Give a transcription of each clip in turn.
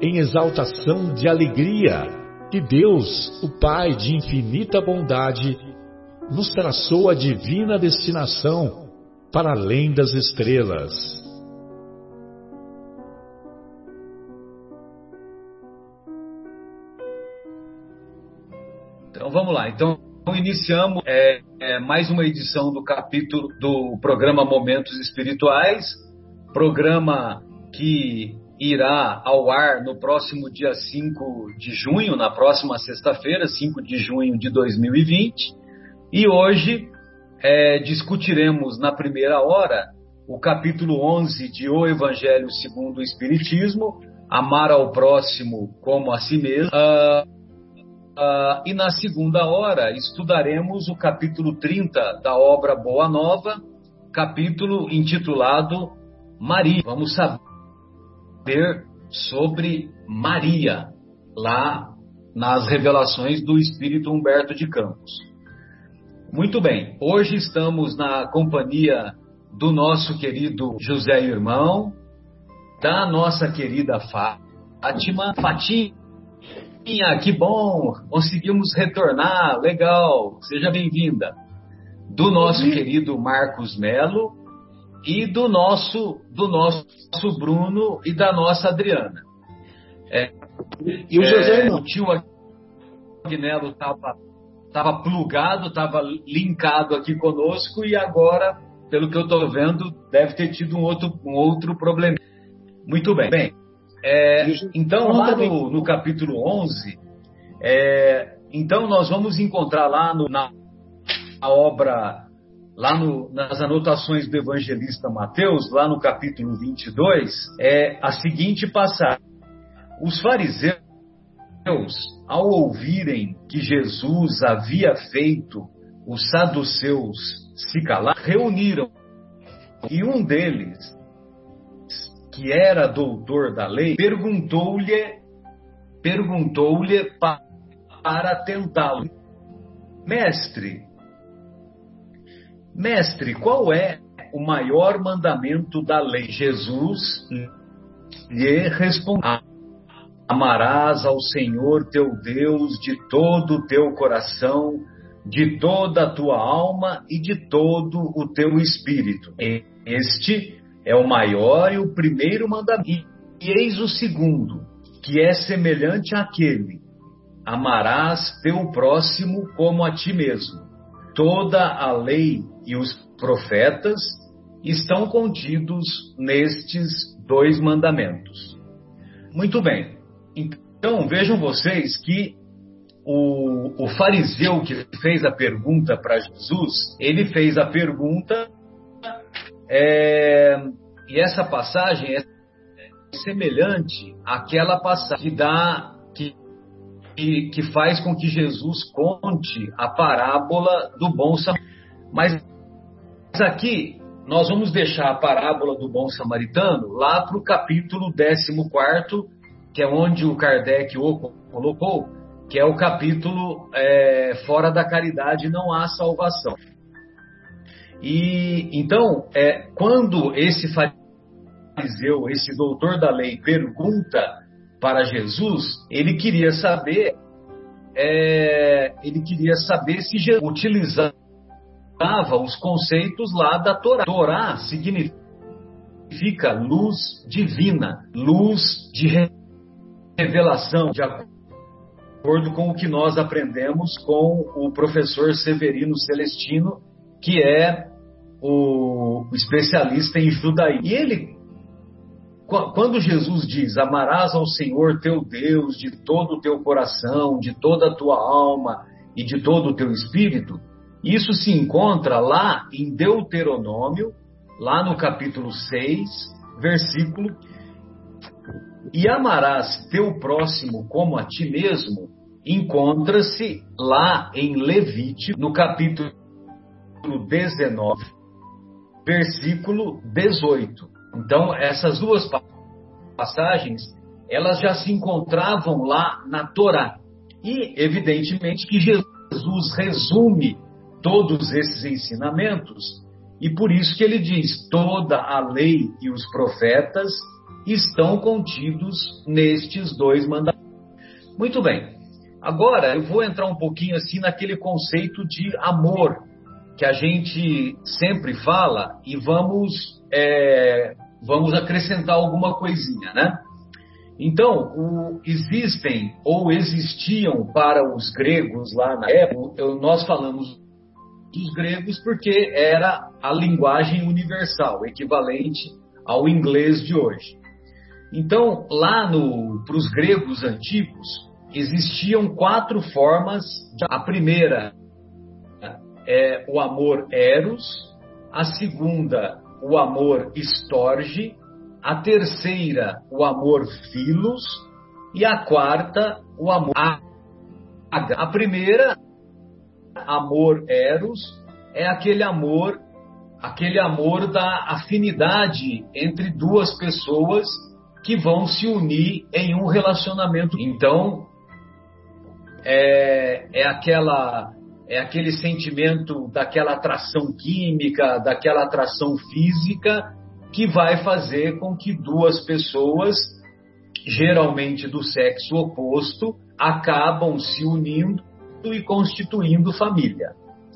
em exaltação de alegria que Deus, o Pai de infinita bondade, nos traçou a divina destinação para além das estrelas. Então vamos lá. Então iniciamos é, é, mais uma edição do capítulo do programa Momentos Espirituais, programa que irá ao ar no próximo dia 5 de junho, na próxima sexta-feira, 5 de junho de 2020. E hoje é, discutiremos na primeira hora o capítulo 11 de O Evangelho segundo o Espiritismo, Amar ao próximo como a si mesmo. Uh, uh, e na segunda hora estudaremos o capítulo 30 da obra Boa Nova, capítulo intitulado Maria. Vamos saber sobre Maria, lá nas revelações do Espírito Humberto de Campos. Muito bem, hoje estamos na companhia do nosso querido José Irmão, da nossa querida Fátima. Fatinha, que bom, conseguimos retornar, legal, seja bem-vinda. Do nosso querido Marcos Melo e do nosso do nosso Bruno e da nossa Adriana. É, e o José é, o tio Agnello estava tava plugado, estava linkado aqui conosco e agora, pelo que eu estou vendo, deve ter tido um outro, um outro problema. Muito bem. bem é, então, lá no, no capítulo 11, é, então nós vamos encontrar lá no, na obra lá no, nas anotações do evangelista Mateus, lá no capítulo 22, é a seguinte passagem: Os fariseus, ao ouvirem que Jesus havia feito os saduceus se calar, reuniram e um deles, que era doutor da lei, perguntou-lhe perguntou-lhe para tentá-lo: Mestre, Mestre, qual é o maior mandamento da lei? Jesus lhe respondeu: Amarás ao Senhor teu Deus de todo o teu coração, de toda a tua alma e de todo o teu espírito. Este é o maior e o primeiro mandamento. E eis o segundo, que é semelhante àquele: Amarás teu próximo como a ti mesmo. Toda a lei e os profetas estão contidos nestes dois mandamentos. Muito bem. Então vejam vocês que o, o fariseu que fez a pergunta para Jesus, ele fez a pergunta é, e essa passagem é semelhante àquela passagem que dá que, que, que faz com que Jesus conte a parábola do bom samaritano. Mas aqui nós vamos deixar a parábola do bom samaritano lá para o capítulo 14, que é onde o Kardec o colocou, que é o capítulo é, Fora da Caridade não há salvação. E então, é, quando esse fariseu, esse doutor da lei, pergunta para Jesus, ele queria saber, é, ele queria saber se Jesus utilizava os conceitos lá da Torá. Torá significa luz divina, luz de revelação, de acordo acordo com o que nós aprendemos com o professor Severino Celestino, que é o especialista em judaísmo. E ele, quando Jesus diz: Amarás ao Senhor teu Deus de todo o teu coração, de toda a tua alma e de todo o teu espírito, isso se encontra lá em Deuteronômio, lá no capítulo 6, versículo e amarás teu próximo como a ti mesmo, encontra-se lá em Levite, no capítulo 19, versículo 18. Então, essas duas passagens, elas já se encontravam lá na Torá. E, evidentemente, que Jesus resume todos esses ensinamentos, e por isso que ele diz: toda a lei e os profetas estão contidos nestes dois mandamentos. Muito bem. Agora eu vou entrar um pouquinho assim naquele conceito de amor que a gente sempre fala e vamos é, vamos acrescentar alguma coisinha, né? Então, o, existem ou existiam para os gregos lá na época, nós falamos dos gregos porque era a linguagem universal, equivalente ao inglês de hoje. Então, lá para os gregos antigos, existiam quatro formas. De... A primeira é o amor eros, a segunda, o amor estorge, a terceira, o amor filos, e a quarta, o amor A primeira, amor eros, é aquele amor, aquele amor da afinidade entre duas pessoas que vão se unir em um relacionamento. Então, é, é aquela é aquele sentimento daquela atração química, daquela atração física que vai fazer com que duas pessoas, geralmente do sexo oposto, acabam se unindo e constituindo família.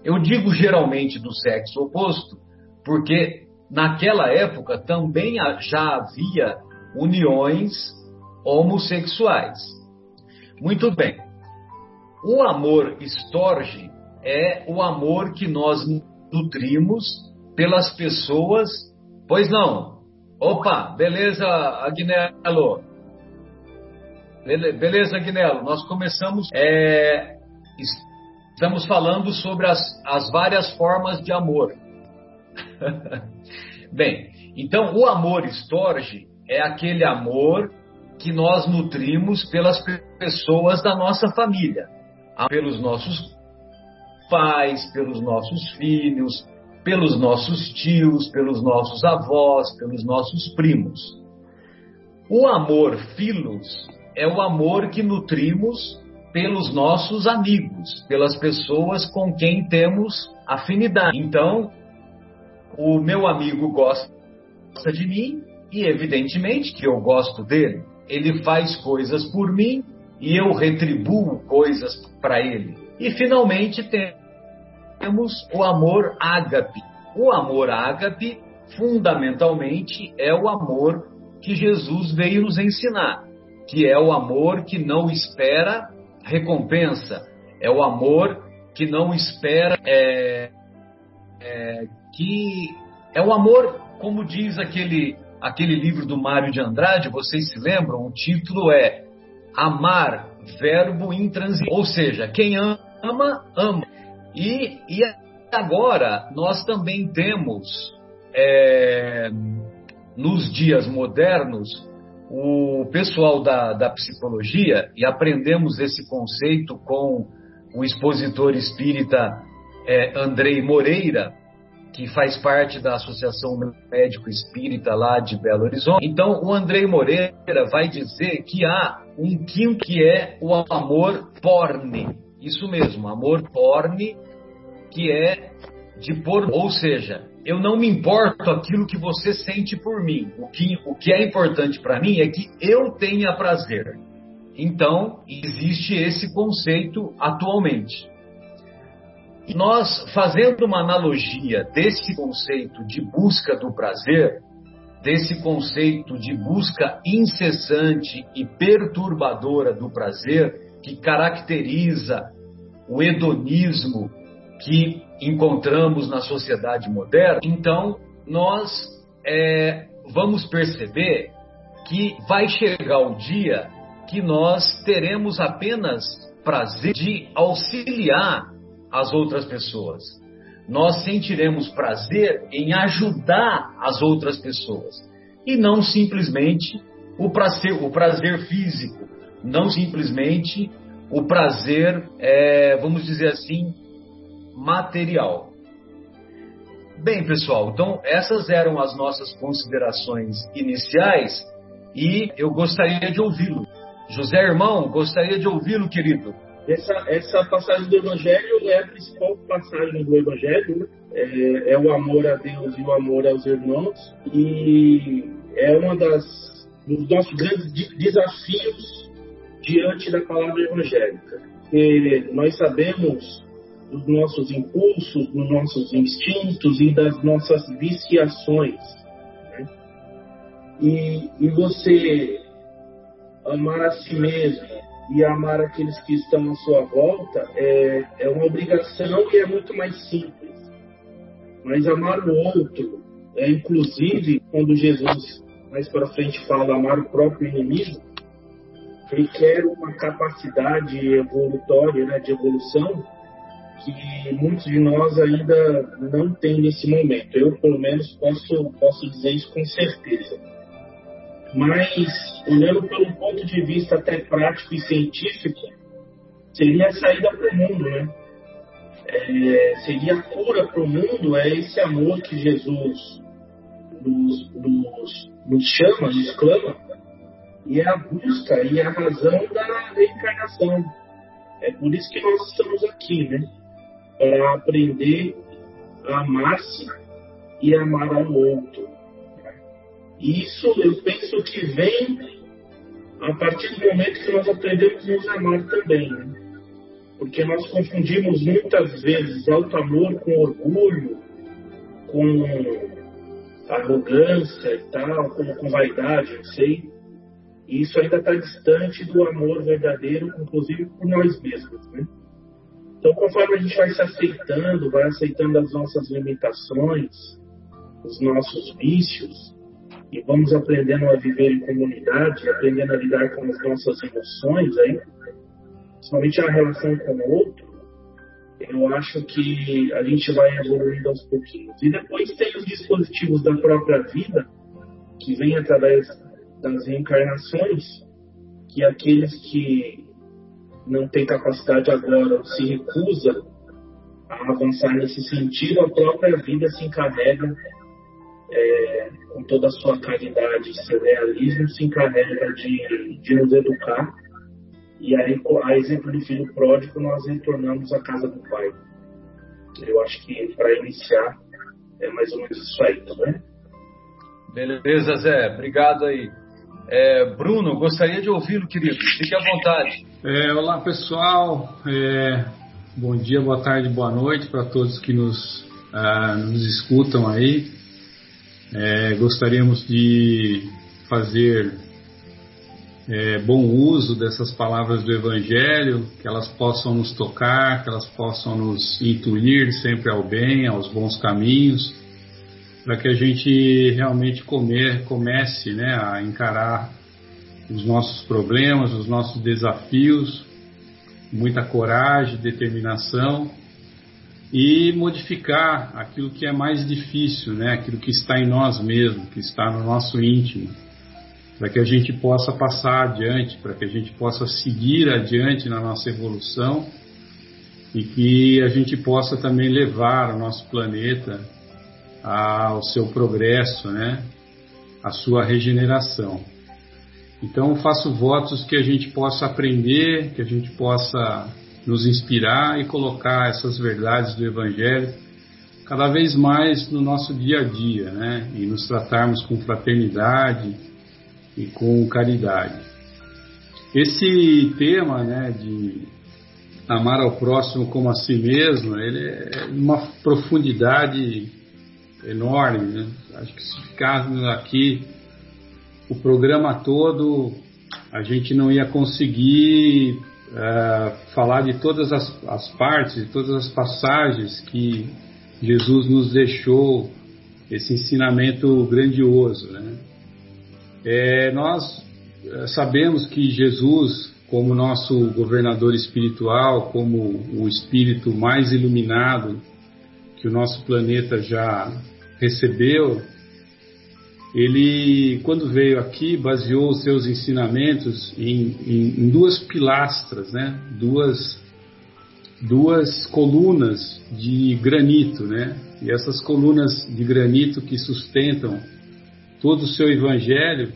Eu digo geralmente do sexo oposto porque naquela época também já havia uniões homossexuais. Muito bem. O amor estorge é o amor que nós nutrimos pelas pessoas. Pois não? Opa, beleza, Agnello? Beleza, Agnello? Nós começamos. É, estamos falando sobre as, as várias formas de amor. Bem, então o amor estorge é aquele amor que nós nutrimos pelas pessoas da nossa família, pelos nossos pais, pelos nossos filhos, pelos nossos tios, pelos nossos avós, pelos nossos primos. O amor filos é o amor que nutrimos pelos nossos amigos, pelas pessoas com quem temos afinidade. Então, o meu amigo gosta de mim, e evidentemente que eu gosto dele. Ele faz coisas por mim e eu retribuo coisas para ele. E finalmente temos o amor ágape. O amor ágape, fundamentalmente, é o amor que Jesus veio nos ensinar, que é o amor que não espera recompensa, é o amor que não espera, é, é, que é o amor, como diz aquele aquele livro do Mário de Andrade, vocês se lembram? O título é Amar, verbo intransigente. Ou seja, quem ama, ama. E, e agora nós também temos, é, nos dias modernos, o pessoal da, da psicologia, e aprendemos esse conceito com o expositor espírita é, Andrei Moreira, que faz parte da Associação Médico Espírita lá de Belo Horizonte. Então, o Andrei Moreira vai dizer que há um quinto que é o amor porne. Isso mesmo, amor porne, que é de por, ou seja, eu não me importo aquilo que você sente por mim. O que, o que é importante para mim é que eu tenha prazer. Então, existe esse conceito atualmente. Nós, fazendo uma analogia desse conceito de busca do prazer, desse conceito de busca incessante e perturbadora do prazer, que caracteriza o hedonismo que encontramos na sociedade moderna, então nós é, vamos perceber que vai chegar o dia que nós teremos apenas prazer de auxiliar as outras pessoas. Nós sentiremos prazer em ajudar as outras pessoas e não simplesmente o prazer, o prazer físico, não simplesmente o prazer, é, vamos dizer assim, material. Bem, pessoal, então essas eram as nossas considerações iniciais e eu gostaria de ouvi-lo. José Irmão, gostaria de ouvi-lo, querido. Essa, essa passagem do Evangelho é a principal passagem do Evangelho, é, é, o amor a Deus e o amor aos irmãos, e é uma das dos nossos grandes desafios diante da palavra evangélica. E nós sabemos dos nossos impulsos, dos nossos instintos e das nossas viciações. Né? E, e você amar a si mesmo e amar aqueles que estão à sua volta é, é uma obrigação e é muito mais simples. Mas amar o outro, é, inclusive quando Jesus mais para frente fala amar o próprio inimigo, requer uma capacidade evolutória, né, de evolução, que muitos de nós ainda não têm nesse momento. Eu, pelo menos, posso, posso dizer isso com certeza. Mas, olhando pelo ponto de vista até prático e científico, seria a saída para o mundo, né? É, seria a cura para o mundo, é esse amor que Jesus nos, nos, nos chama, nos clama, e é a busca e a razão da reencarnação. É por isso que nós estamos aqui, né? Para aprender a amar-se e amar ao outro. Isso eu penso que vem a partir do momento que nós aprendemos a nos amar também. Né? Porque nós confundimos muitas vezes alto amor com orgulho, com arrogância e tal, com, com vaidade, não sei. E isso ainda está distante do amor verdadeiro, inclusive por nós mesmos. Né? Então, conforme a gente vai se aceitando, vai aceitando as nossas limitações, os nossos vícios, e vamos aprendendo a viver em comunidade, aprendendo a lidar com as nossas emoções, aí, principalmente a relação com o outro, eu acho que a gente vai evoluindo aos pouquinhos. E depois tem os dispositivos da própria vida, que vêm através das reencarnações, que aqueles que não têm capacidade agora ou se recusam a avançar nesse sentido, a própria vida se encarrega é, com toda a sua caridade e seu realismo, se encarrega de, de nos educar. E aí, a exemplo do filho pródigo, nós retornamos à casa do pai. Eu acho que, para iniciar, é mais ou menos isso aí, tá bem? Beleza, Zé. Obrigado aí. É, Bruno, gostaria de ouvi-lo, querido. Fique à vontade. É, olá, pessoal. É, bom dia, boa tarde, boa noite para todos que nos, ah, nos escutam aí. É, gostaríamos de fazer é, bom uso dessas palavras do Evangelho, que elas possam nos tocar, que elas possam nos intuir sempre ao bem, aos bons caminhos, para que a gente realmente comer, comece né, a encarar os nossos problemas, os nossos desafios, muita coragem, determinação e modificar aquilo que é mais difícil, né? aquilo que está em nós mesmos, que está no nosso íntimo, para que a gente possa passar adiante, para que a gente possa seguir adiante na nossa evolução e que a gente possa também levar o nosso planeta ao seu progresso, né? a sua regeneração. Então, faço votos que a gente possa aprender, que a gente possa nos inspirar e colocar essas verdades do Evangelho cada vez mais no nosso dia a dia, né? E nos tratarmos com fraternidade e com caridade. Esse tema, né, de amar ao próximo como a si mesmo, ele é uma profundidade enorme, né? Acho que se ficarmos aqui o programa todo, a gente não ia conseguir uh, falar de todas as, as partes, de todas as passagens que Jesus nos deixou esse ensinamento grandioso. Né? É, nós é, sabemos que Jesus, como nosso governador espiritual, como o espírito mais iluminado que o nosso planeta já recebeu, ele, quando veio aqui, baseou os seus ensinamentos em, em, em duas pilastras, né? duas, duas colunas de granito. Né? E essas colunas de granito que sustentam todo o seu evangelho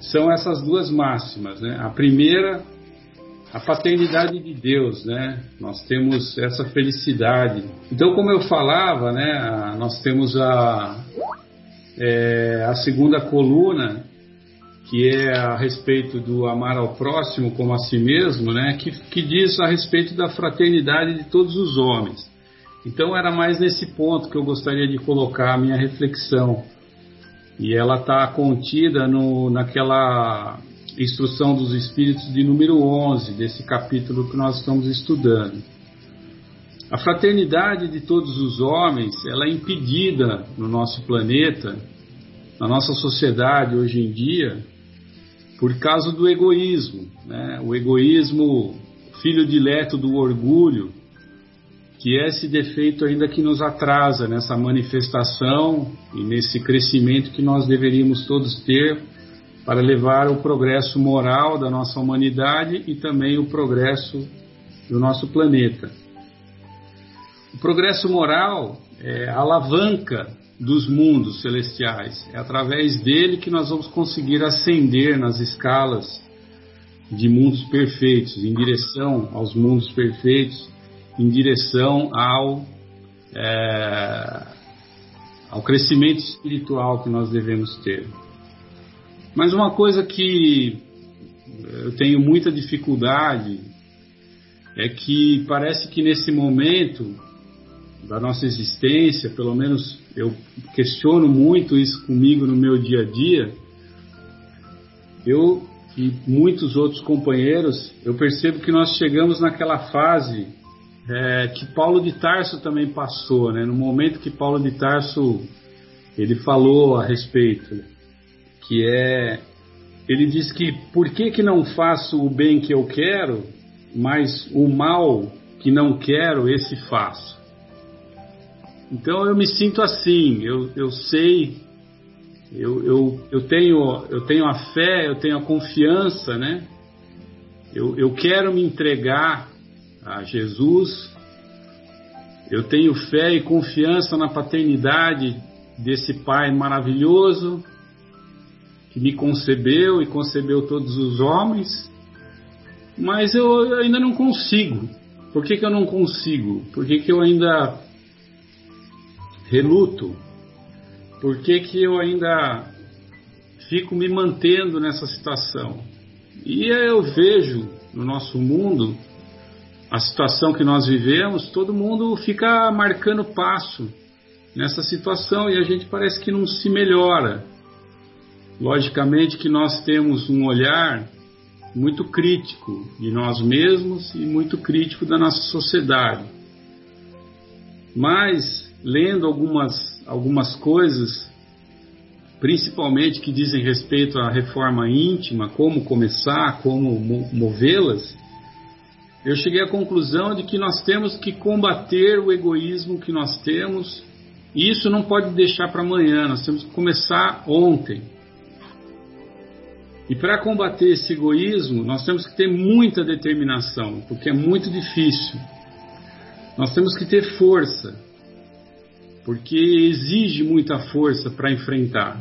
são essas duas máximas. Né? A primeira, a paternidade de Deus, né? Nós temos essa felicidade. Então, como eu falava, né? Nós temos a, é, a segunda coluna, que é a respeito do amar ao próximo como a si mesmo, né, que, que diz a respeito da fraternidade de todos os homens. Então era mais nesse ponto que eu gostaria de colocar a minha reflexão. E ela está contida no, naquela instrução dos Espíritos de número 11, desse capítulo que nós estamos estudando. A fraternidade de todos os homens, ela é impedida no nosso planeta, na nossa sociedade hoje em dia, por causa do egoísmo, né? O egoísmo, filho dileto do orgulho, que é esse defeito ainda que nos atrasa nessa manifestação e nesse crescimento que nós deveríamos todos ter para levar o progresso moral da nossa humanidade e também o progresso do nosso planeta. O progresso moral é a alavanca dos mundos celestiais. É através dele que nós vamos conseguir ascender nas escalas de mundos perfeitos, em direção aos mundos perfeitos, em direção ao, é, ao crescimento espiritual que nós devemos ter. Mas uma coisa que eu tenho muita dificuldade é que parece que nesse momento da nossa existência, pelo menos eu questiono muito isso comigo no meu dia a dia, eu e muitos outros companheiros, eu percebo que nós chegamos naquela fase é, que Paulo de Tarso também passou, né? No momento que Paulo de Tarso ele falou a respeito, que é ele diz que por que que não faço o bem que eu quero, mas o mal que não quero esse faço. Então eu me sinto assim, eu, eu sei, eu, eu, eu, tenho, eu tenho a fé, eu tenho a confiança, né? Eu, eu quero me entregar a Jesus, eu tenho fé e confiança na paternidade desse Pai maravilhoso me concebeu e concebeu todos os homens, mas eu ainda não consigo. Por que, que eu não consigo? Por que, que eu ainda reluto? Por que, que eu ainda fico me mantendo nessa situação? E eu vejo no nosso mundo a situação que nós vivemos, todo mundo fica marcando passo nessa situação e a gente parece que não se melhora. Logicamente que nós temos um olhar muito crítico de nós mesmos e muito crítico da nossa sociedade. Mas lendo algumas, algumas coisas, principalmente que dizem respeito à reforma íntima, como começar, como movê-las, eu cheguei à conclusão de que nós temos que combater o egoísmo que nós temos, e isso não pode deixar para amanhã, nós temos que começar ontem. E para combater esse egoísmo, nós temos que ter muita determinação, porque é muito difícil. Nós temos que ter força porque exige muita força para enfrentar.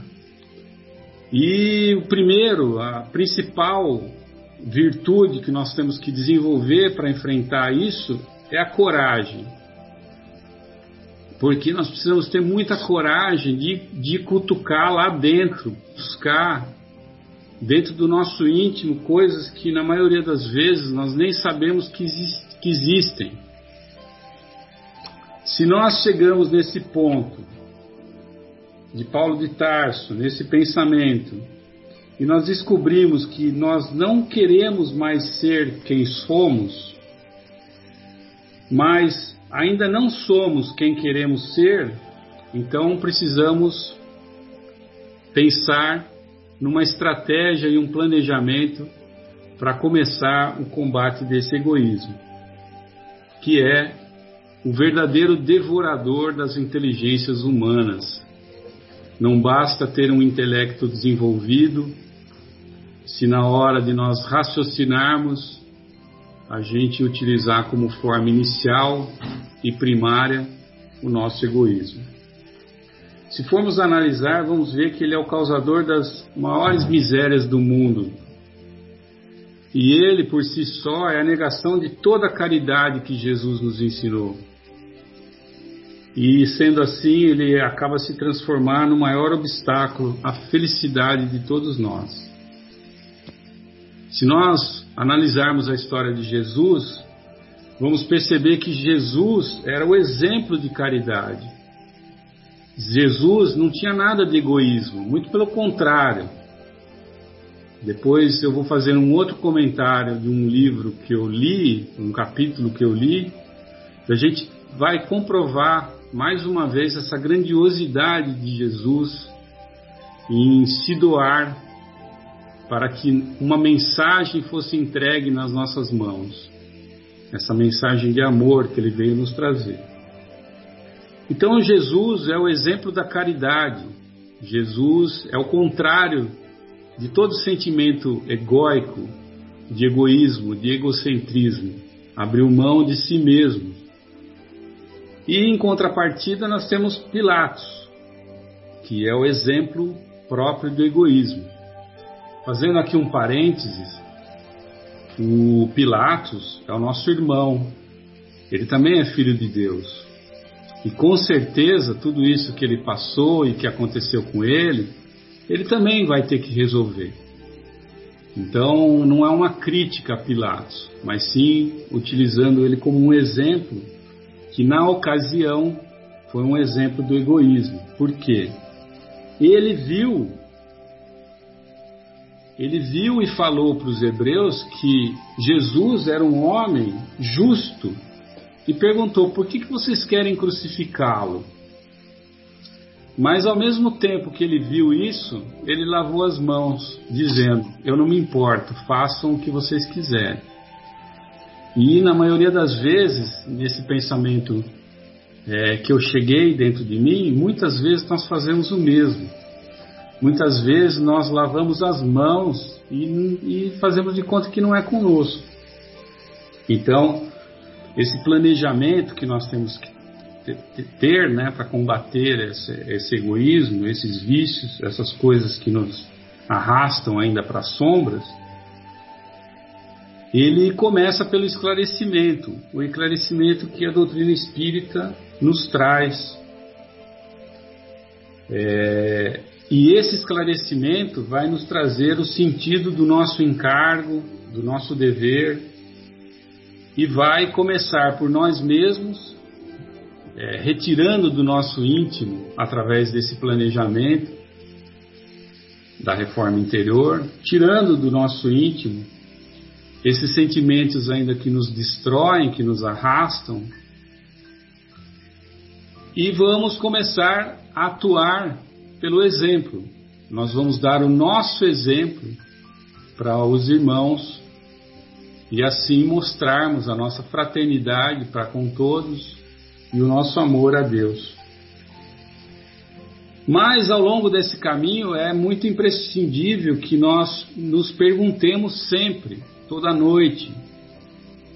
E o primeiro, a principal virtude que nós temos que desenvolver para enfrentar isso é a coragem. Porque nós precisamos ter muita coragem de, de cutucar lá dentro, buscar dentro do nosso íntimo coisas que na maioria das vezes nós nem sabemos que, exist, que existem. Se nós chegamos nesse ponto de Paulo de Tarso, nesse pensamento, e nós descobrimos que nós não queremos mais ser quem somos, mas ainda não somos quem queremos ser, então precisamos pensar numa estratégia e um planejamento para começar o combate desse egoísmo, que é o verdadeiro devorador das inteligências humanas. Não basta ter um intelecto desenvolvido, se na hora de nós raciocinarmos a gente utilizar como forma inicial e primária o nosso egoísmo. Se formos analisar, vamos ver que ele é o causador das maiores misérias do mundo. E ele, por si só, é a negação de toda a caridade que Jesus nos ensinou. E sendo assim, ele acaba se transformar no maior obstáculo à felicidade de todos nós. Se nós analisarmos a história de Jesus, vamos perceber que Jesus era o exemplo de caridade. Jesus não tinha nada de egoísmo, muito pelo contrário. Depois eu vou fazer um outro comentário de um livro que eu li, um capítulo que eu li, a gente vai comprovar mais uma vez essa grandiosidade de Jesus em se doar para que uma mensagem fosse entregue nas nossas mãos. Essa mensagem de amor que ele veio nos trazer. Então, Jesus é o exemplo da caridade. Jesus é o contrário de todo sentimento egóico, de egoísmo, de egocentrismo. Abriu mão de si mesmo. E em contrapartida, nós temos Pilatos, que é o exemplo próprio do egoísmo. Fazendo aqui um parênteses, o Pilatos é o nosso irmão, ele também é filho de Deus. E com certeza tudo isso que ele passou e que aconteceu com ele, ele também vai ter que resolver. Então não é uma crítica a Pilatos, mas sim utilizando ele como um exemplo que na ocasião foi um exemplo do egoísmo. Por quê? Ele viu ele viu e falou para os hebreus que Jesus era um homem justo e perguntou: por que, que vocês querem crucificá-lo? Mas ao mesmo tempo que ele viu isso, ele lavou as mãos, dizendo: Eu não me importo, façam o que vocês quiserem. E na maioria das vezes, nesse pensamento é, que eu cheguei dentro de mim, muitas vezes nós fazemos o mesmo. Muitas vezes nós lavamos as mãos e, e fazemos de conta que não é conosco. Então, esse planejamento que nós temos que ter né, para combater esse, esse, egoísmo, esses vícios, essas coisas que nos arrastam ainda para as sombras, ele começa pelo esclarecimento, o esclarecimento que a doutrina espírita nos traz. É, e esse esclarecimento vai nos trazer o sentido do nosso encargo, do nosso dever, e vai começar por nós mesmos, é, retirando do nosso íntimo, através desse planejamento da reforma interior, tirando do nosso íntimo esses sentimentos ainda que nos destroem, que nos arrastam, e vamos começar a atuar pelo exemplo. Nós vamos dar o nosso exemplo para os irmãos e assim mostrarmos a nossa fraternidade para com todos e o nosso amor a Deus. Mas ao longo desse caminho é muito imprescindível que nós nos perguntemos sempre, toda noite,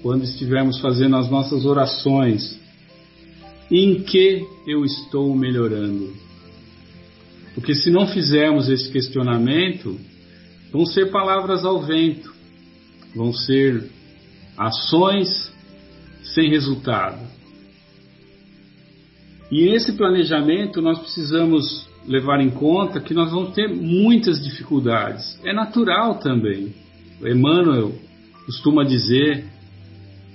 quando estivermos fazendo as nossas orações, em que eu estou melhorando? Porque se não fizermos esse questionamento, vão ser palavras ao vento, vão ser ações sem resultado. E nesse planejamento nós precisamos levar em conta que nós vamos ter muitas dificuldades. É natural também. Emmanuel costuma dizer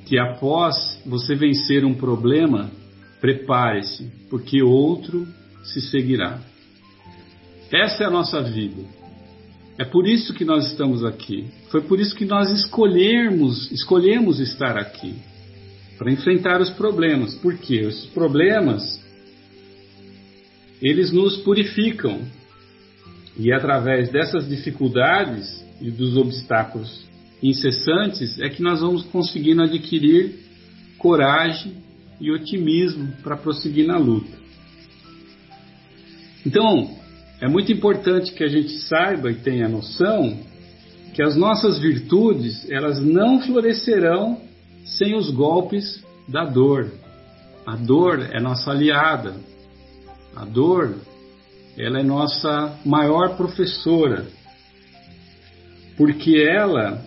que após você vencer um problema, prepare-se, porque outro se seguirá. Essa é a nossa vida. É por isso que nós estamos aqui. Foi por isso que nós escolhemos, escolhemos estar aqui para enfrentar os problemas. Porque os problemas eles nos purificam. E através dessas dificuldades e dos obstáculos incessantes é que nós vamos conseguindo adquirir coragem e otimismo para prosseguir na luta. Então, é muito importante que a gente saiba e tenha noção que as nossas virtudes, elas não florescerão sem os golpes da dor. A dor é nossa aliada. A dor, ela é nossa maior professora. Porque ela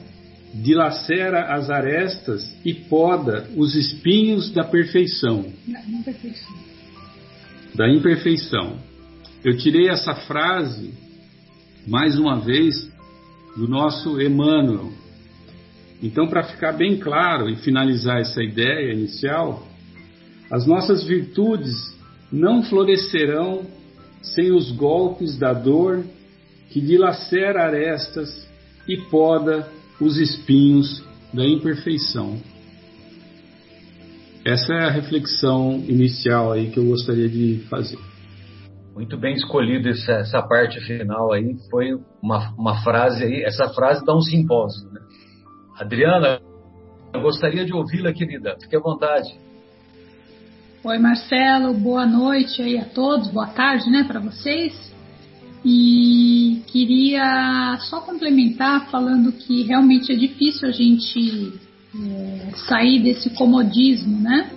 dilacera as arestas e poda os espinhos da perfeição. Da imperfeição. Da imperfeição. Eu tirei essa frase, mais uma vez, do nosso Emmanuel. Então, para ficar bem claro e finalizar essa ideia inicial, as nossas virtudes não florescerão sem os golpes da dor que dilacera arestas e poda os espinhos da imperfeição. Essa é a reflexão inicial aí que eu gostaria de fazer. Muito bem escolhido essa, essa parte final aí. Foi uma, uma frase aí. Essa frase dá um simpósio. Né? Adriana, eu gostaria de ouvi-la, querida. Fique à vontade. Oi, Marcelo. Boa noite aí a todos. Boa tarde, né, para vocês. E queria só complementar falando que realmente é difícil a gente é, sair desse comodismo, né?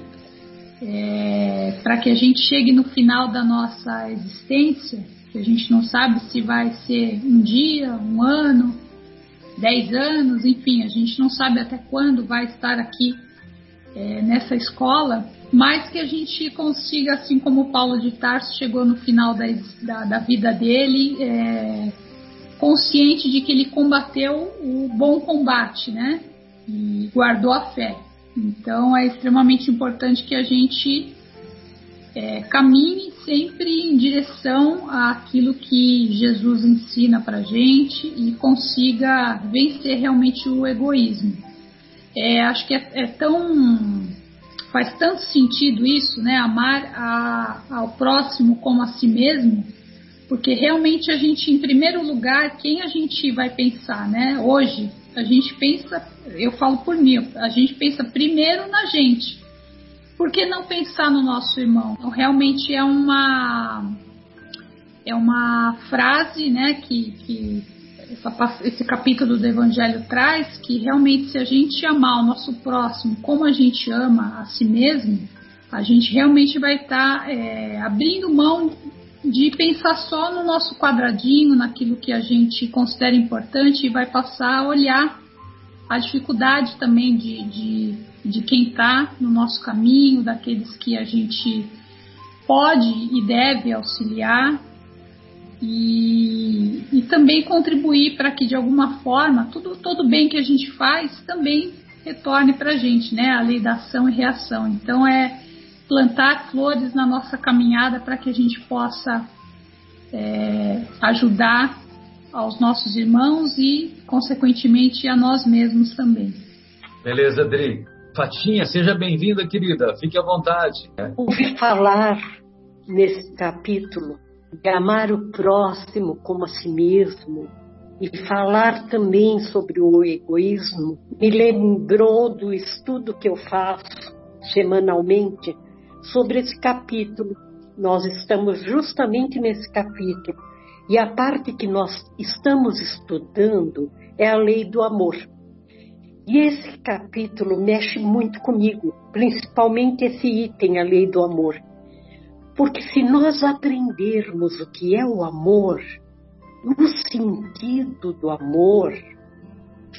É, para que a gente chegue no final da nossa existência, que a gente não sabe se vai ser um dia, um ano, dez anos, enfim, a gente não sabe até quando vai estar aqui é, nessa escola, mas que a gente consiga, assim como Paulo de Tarso chegou no final da, da, da vida dele, é, consciente de que ele combateu o bom combate, né? E guardou a fé. Então é extremamente importante que a gente é, caminhe sempre em direção àquilo que Jesus ensina para gente e consiga vencer realmente o egoísmo. É, acho que é, é, tão faz tanto sentido isso, né? Amar a, ao próximo como a si mesmo, porque realmente a gente, em primeiro lugar, quem a gente vai pensar, né? Hoje a gente pensa, eu falo por mim, a gente pensa primeiro na gente. Por que não pensar no nosso irmão? Então, realmente é uma é uma frase, né, que, que essa, esse capítulo do Evangelho traz, que realmente se a gente amar o nosso próximo como a gente ama a si mesmo, a gente realmente vai estar tá, é, abrindo mão de pensar só no nosso quadradinho, naquilo que a gente considera importante e vai passar a olhar a dificuldade também de, de, de quem está no nosso caminho, daqueles que a gente pode e deve auxiliar e, e também contribuir para que de alguma forma tudo todo bem que a gente faz também retorne para a gente, né? A lei da ação e reação. Então é plantar flores na nossa caminhada para que a gente possa é, ajudar aos nossos irmãos e, consequentemente, a nós mesmos também. Beleza, Adri. Fatinha, seja bem-vinda, querida. Fique à vontade. Ouvi falar nesse capítulo de amar o próximo como a si mesmo e falar também sobre o egoísmo me lembrou do estudo que eu faço semanalmente sobre esse capítulo. Nós estamos justamente nesse capítulo. E a parte que nós estamos estudando é a lei do amor. E esse capítulo mexe muito comigo, principalmente esse item, a lei do amor. Porque se nós aprendermos o que é o amor, no sentido do amor,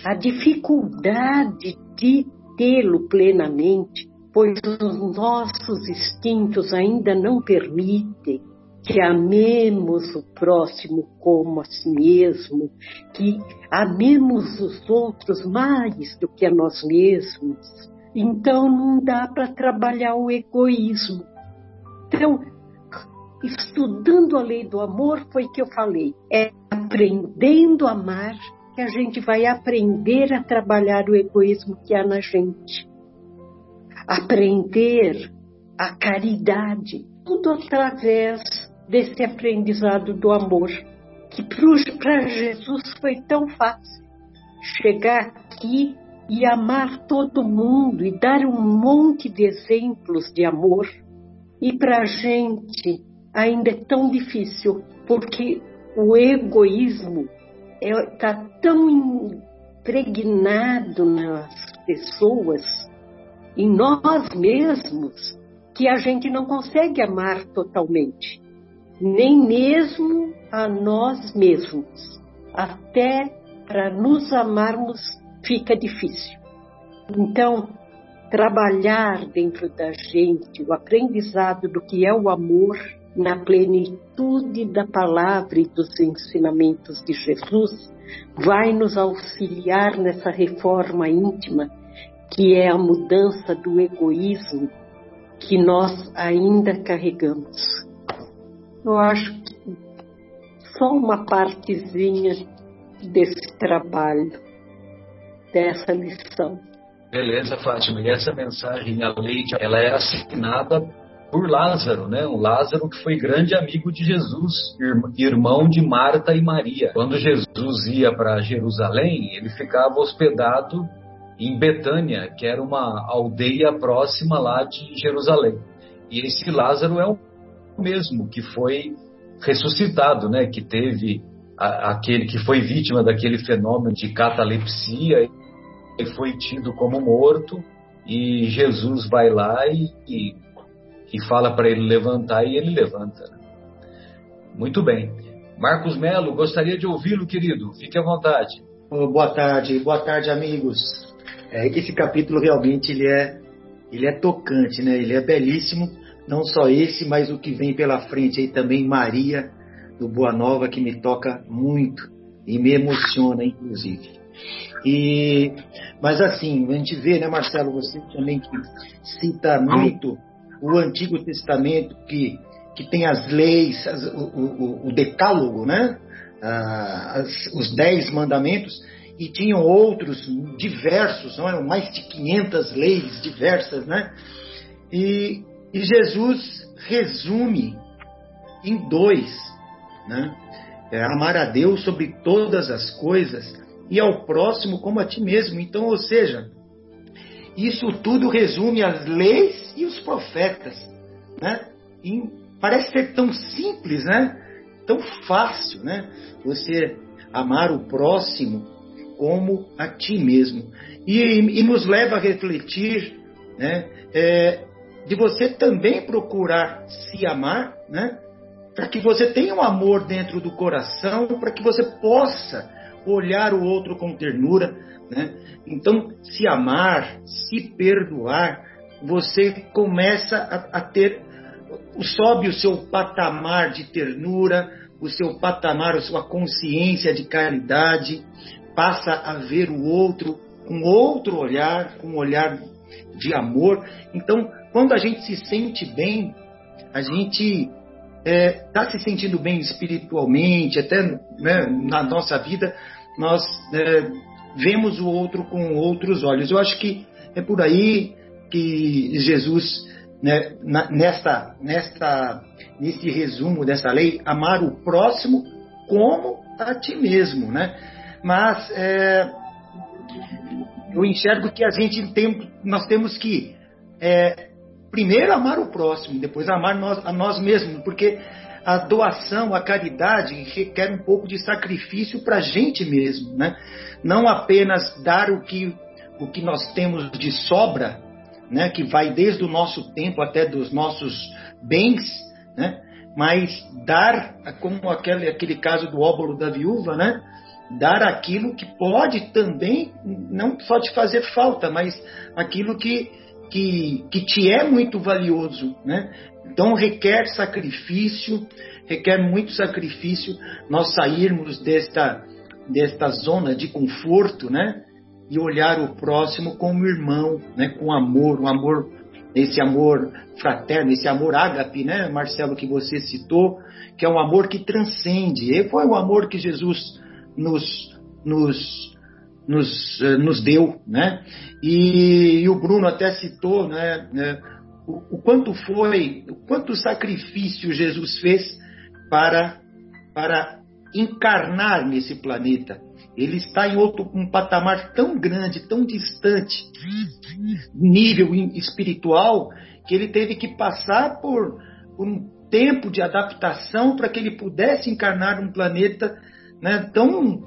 a dificuldade de tê-lo plenamente, pois os nossos instintos ainda não permitem que amemos o próximo como a si mesmo, que amemos os outros mais do que a nós mesmos. Então não dá para trabalhar o egoísmo. Então, estudando a lei do amor, foi que eu falei, é aprendendo a amar que a gente vai aprender a trabalhar o egoísmo que há na gente. Aprender a caridade, tudo através desse aprendizado do amor, que para Jesus foi tão fácil chegar aqui e amar todo mundo e dar um monte de exemplos de amor. E para a gente ainda é tão difícil, porque o egoísmo está é, tão impregnado nas pessoas, em nós mesmos, que a gente não consegue amar totalmente, nem mesmo a nós mesmos. Até para nos amarmos fica difícil. Então, trabalhar dentro da gente o aprendizado do que é o amor na plenitude da palavra e dos ensinamentos de Jesus vai nos auxiliar nessa reforma íntima, que é a mudança do egoísmo que nós ainda carregamos. Eu acho que só uma partezinha desse trabalho, dessa lição. Beleza, Fátima. E essa mensagem, a lei, ela é assinada por Lázaro, né? Um Lázaro que foi grande amigo de Jesus, irmão de Marta e Maria. Quando Jesus ia para Jerusalém, ele ficava hospedado em Betânia, que era uma aldeia próxima lá de Jerusalém. E esse Lázaro é o mesmo que foi ressuscitado, né? Que teve a, aquele que foi vítima daquele fenômeno de catalepsia, ele foi tido como morto e Jesus vai lá e, e e fala para ele levantar e ele levanta. Muito bem. Marcos Melo, gostaria de ouvi-lo, querido. Fique à vontade. Boa tarde, boa tarde, amigos. É, esse capítulo realmente ele é, ele é tocante, né? Ele é belíssimo. Não só esse, mas o que vem pela frente aí também Maria do Boa Nova que me toca muito e me emociona, inclusive. E, mas assim, a gente vê, né, Marcelo, você também que cita muito o Antigo Testamento que, que tem as leis, as, o, o, o, decálogo, né? Ah, as, os dez mandamentos, e tinham outros diversos, não eram mais de 500 leis diversas, né? E, e Jesus resume em dois, né? É, amar a Deus sobre todas as coisas e ao próximo como a ti mesmo. Então, ou seja, isso tudo resume as leis e os profetas, né? E parece ser tão simples, né? Tão fácil, né? Você amar o próximo como a ti mesmo. E, e nos leva a refletir, né? É, de você também procurar se amar, né? Para que você tenha um amor dentro do coração, para que você possa olhar o outro com ternura, né? Então, se amar, se perdoar, você começa a, a ter, sobe o seu patamar de ternura, o seu patamar, a sua consciência de caridade, passa a ver o outro com outro olhar, com um olhar de amor. Então, quando a gente se sente bem, a gente está é, tá se sentindo bem espiritualmente, até né, na nossa vida, nós é, vemos o outro com outros olhos. Eu acho que é por aí que Jesus, né, nesta, nesta, nesse resumo dessa lei, amar o próximo como a ti mesmo, né? Mas é, eu enxergo que a gente tem, nós temos que é, primeiro amar o próximo, depois amar nós, a nós mesmos, porque a doação, a caridade requer um pouco de sacrifício para a gente mesmo, né? Não apenas dar o que, o que nós temos de sobra, né? Que vai desde o nosso tempo até dos nossos bens, né? Mas dar, como aquele, aquele caso do óbolo da viúva, né? Dar aquilo que pode também, não só te fazer falta, mas aquilo que, que, que te é muito valioso, né? Então requer sacrifício, requer muito sacrifício nós sairmos desta, desta zona de conforto, né? E olhar o próximo como irmão, né? Com amor, um amor esse amor fraterno, esse amor ágape, né, Marcelo, que você citou, que é um amor que transcende. E foi o amor que Jesus nos, nos, nos, eh, nos deu, né? E, e, o Bruno até citou, né, né o, o, quanto foi, o quanto sacrifício Jesus fez para, para encarnar nesse planeta. Ele está em outro um patamar tão grande, tão distante, nível espiritual, que ele teve que passar por, por um tempo de adaptação para que ele pudesse encarnar um planeta né, tão,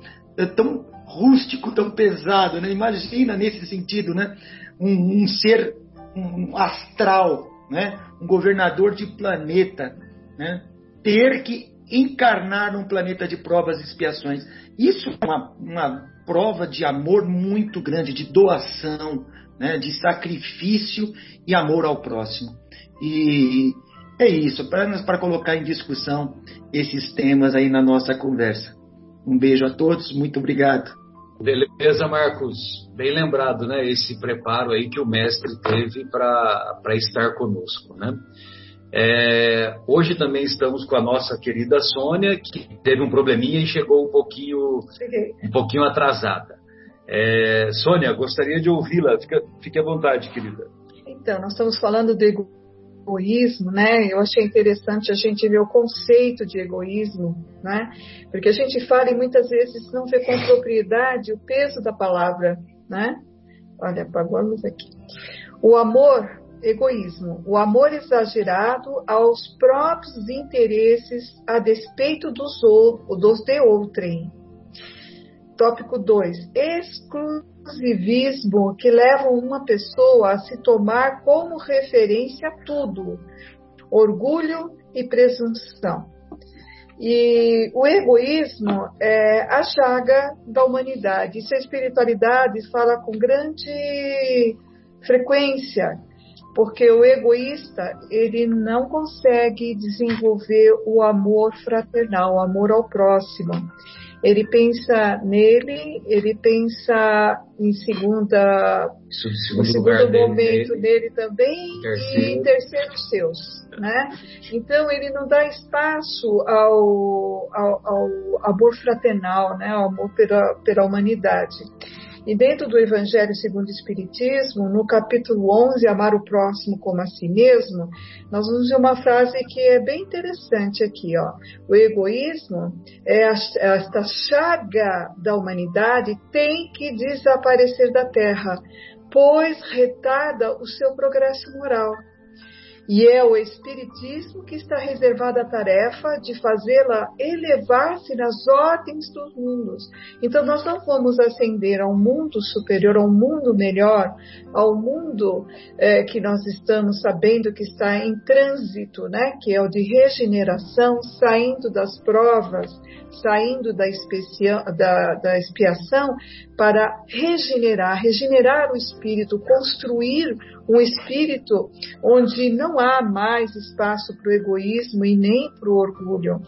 tão rústico, tão pesado. Né? Imagina nesse sentido, né? um, um ser um astral, né? um governador de planeta, né? ter que encarnar num planeta de provas e expiações. Isso é uma, uma prova de amor muito grande, de doação, né? de sacrifício e amor ao próximo. E é isso, apenas para colocar em discussão esses temas aí na nossa conversa. Um beijo a todos, muito obrigado. Beleza, Marcos. Bem lembrado, né? Esse preparo aí que o mestre teve para estar conosco, né? É, hoje também estamos com a nossa querida Sônia, que teve um probleminha e chegou um pouquinho, um pouquinho atrasada. É, Sônia, gostaria de ouvi-la. Fique, fique à vontade, querida. Então, nós estamos falando do egoísmo, né? Eu achei interessante a gente ver o conceito de egoísmo, né? Porque a gente fala e muitas vezes não vê com propriedade o peso da palavra, né? Olha, apagou a luz aqui. O amor, egoísmo, o amor exagerado aos próprios interesses a despeito dos, dos de outrem. Tópico 2. Exclusivismo que leva uma pessoa a se tomar como referência tudo. Orgulho e presunção. E o egoísmo é a chaga da humanidade. Isso a espiritualidade fala com grande frequência, porque o egoísta ele não consegue desenvolver o amor fraternal, o amor ao próximo ele pensa nele, ele pensa em segunda, segundo, segundo momento dele, dele também terceiro. e em terceiro seus, né? Então ele não dá espaço ao, ao, ao amor fraternal, né? Ao amor pela, pela humanidade. E dentro do Evangelho segundo o Espiritismo, no capítulo 11, Amar o Próximo como a si mesmo, nós vamos ver uma frase que é bem interessante aqui. Ó. O egoísmo, é esta chaga da humanidade, tem que desaparecer da Terra, pois retarda o seu progresso moral. E é o Espiritismo que está reservada a tarefa de fazê-la elevar-se nas ordens dos mundos. Então, nós não vamos ascender a um mundo superior, a um mundo melhor, ao mundo é, que nós estamos sabendo que está em trânsito, né? que é o de regeneração, saindo das provas, saindo da, da, da expiação, para regenerar, regenerar o espírito, construir um espírito onde não há mais espaço para o egoísmo e nem para o orgulho.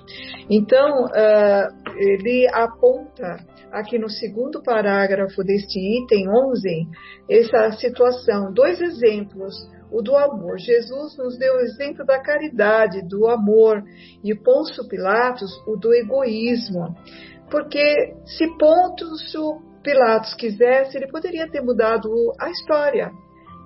Então, uh, ele aponta aqui no segundo parágrafo deste item 11 essa situação, dois exemplos. O do amor. Jesus nos deu o exemplo da caridade, do amor, e Pôncio Pilatos, o do egoísmo. Porque se Pôncio Pilatos quisesse, ele poderia ter mudado a história.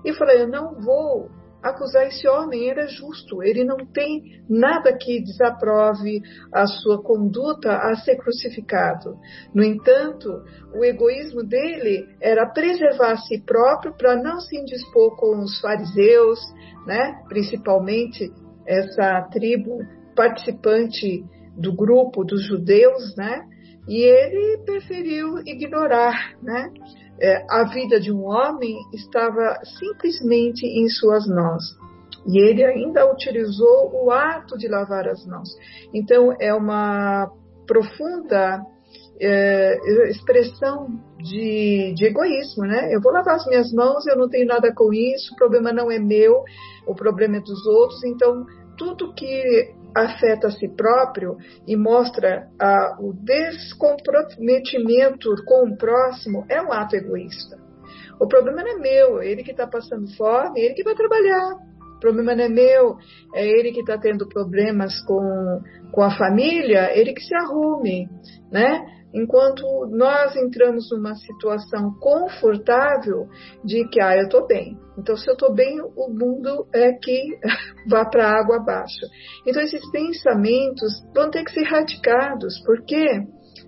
E falei, eu não vou acusar esse homem, ele é justo, ele não tem nada que desaprove a sua conduta a ser crucificado. No entanto, o egoísmo dele era preservar a si próprio para não se indispor com os fariseus, né? principalmente essa tribo participante do grupo dos judeus, né? E ele preferiu ignorar, né? É, a vida de um homem estava simplesmente em suas mãos. E ele ainda utilizou o ato de lavar as mãos. Então, é uma profunda é, expressão de, de, egoísmo, né? Eu vou lavar as minhas mãos, eu não tenho nada com isso, o problema não é meu, o problema é dos outros. Então, tudo que afeta a si próprio e mostra ah, o descomprometimento com o próximo é um ato egoísta. O problema não é meu, é ele que está passando fome, é ele que vai trabalhar. Problema não é meu, é ele que está tendo problemas com, com a família, ele que se arrume, né? Enquanto nós entramos numa situação confortável de que, ah, eu estou bem. Então, se eu estou bem, o mundo é que vá para a água abaixo. Então, esses pensamentos vão ter que ser radicados, porque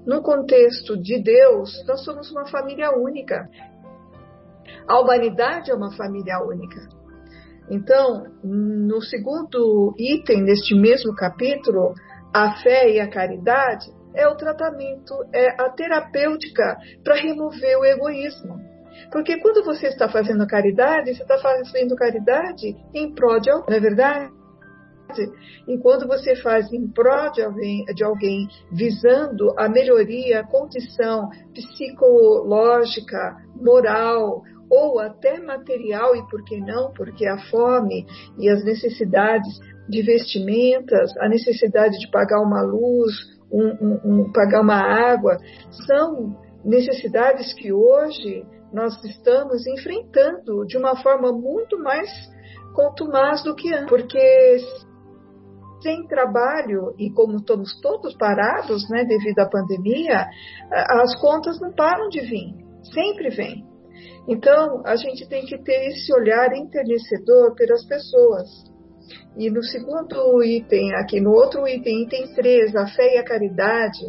no contexto de Deus, nós somos uma família única. A humanidade é uma família única. Então, no segundo item deste mesmo capítulo, a fé e a caridade, é o tratamento, é a terapêutica para remover o egoísmo. Porque quando você está fazendo caridade, você está fazendo caridade em prol de alguém, não é verdade? E quando você faz em prol de alguém, de alguém visando a melhoria, a condição psicológica, moral, ou até material, e por que não? Porque a fome e as necessidades de vestimentas, a necessidade de pagar uma luz, um, um, um, pagar uma água, são necessidades que hoje nós estamos enfrentando de uma forma muito mais contumaz do que antes, porque sem trabalho e como estamos todos parados, né, devido à pandemia, as contas não param de vir, sempre vem. Então, a gente tem que ter esse olhar enternecedor pelas pessoas. E no segundo item, aqui no outro item, item 3, a fé e a caridade,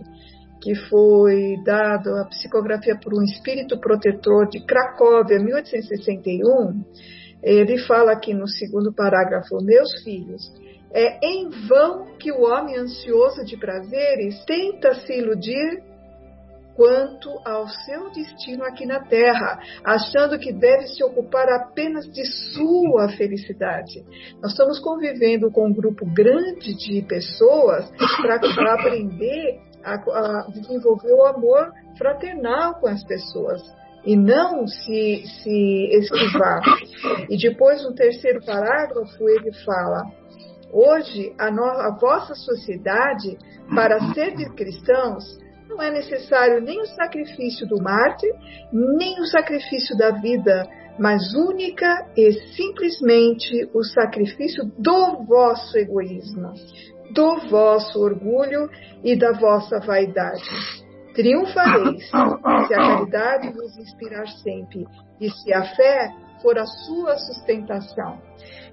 que foi dado a psicografia por um espírito protetor de Cracóvia, 1861, ele fala aqui no segundo parágrafo: Meus filhos, é em vão que o homem ansioso de prazeres tenta se iludir quanto ao seu destino aqui na Terra, achando que deve se ocupar apenas de sua felicidade. Nós estamos convivendo com um grupo grande de pessoas para aprender a, a desenvolver o amor fraternal com as pessoas e não se, se esquivar. E depois, no terceiro parágrafo, ele fala: Hoje, a, no, a vossa sociedade, para ser cristãos, não é necessário nem o sacrifício do mártir, nem o sacrifício da vida, mas única e simplesmente o sacrifício do vosso egoísmo, do vosso orgulho e da vossa vaidade. Triunfareis se a caridade vos inspirar sempre e se a fé for a sua sustentação.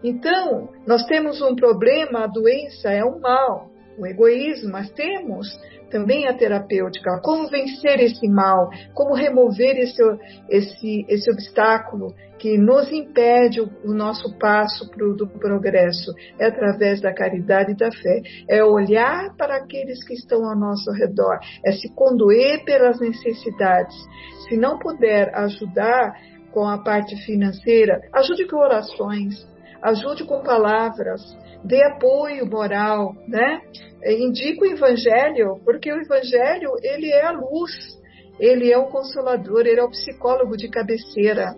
Então, nós temos um problema, a doença é um mal, o egoísmo, mas temos também a terapêutica, como vencer esse mal, como remover esse, esse, esse obstáculo que nos impede o, o nosso passo pro, do progresso. É através da caridade e da fé. É olhar para aqueles que estão ao nosso redor, é se condoer pelas necessidades. Se não puder ajudar com a parte financeira, ajude com orações, ajude com palavras, dê apoio moral, né? Indica o evangelho, porque o evangelho, ele é a luz, ele é o consolador, ele é o psicólogo de cabeceira.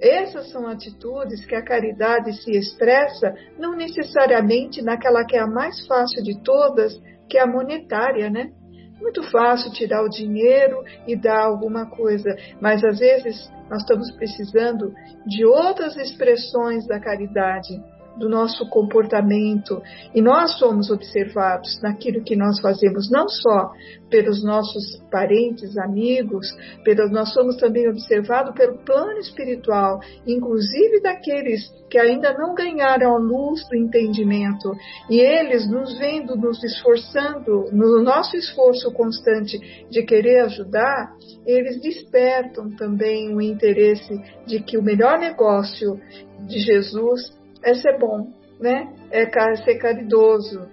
Essas são atitudes que a caridade se expressa não necessariamente naquela que é a mais fácil de todas, que é a monetária, né? Muito fácil tirar o dinheiro e dar alguma coisa, mas às vezes nós estamos precisando de outras expressões da caridade do nosso comportamento. E nós somos observados naquilo que nós fazemos, não só pelos nossos parentes, amigos, pelos, nós somos também observados pelo plano espiritual, inclusive daqueles que ainda não ganharam a luz do entendimento. E eles nos vendo, nos esforçando, no nosso esforço constante de querer ajudar, eles despertam também o interesse de que o melhor negócio de Jesus é ser bom, né? É ser caridoso.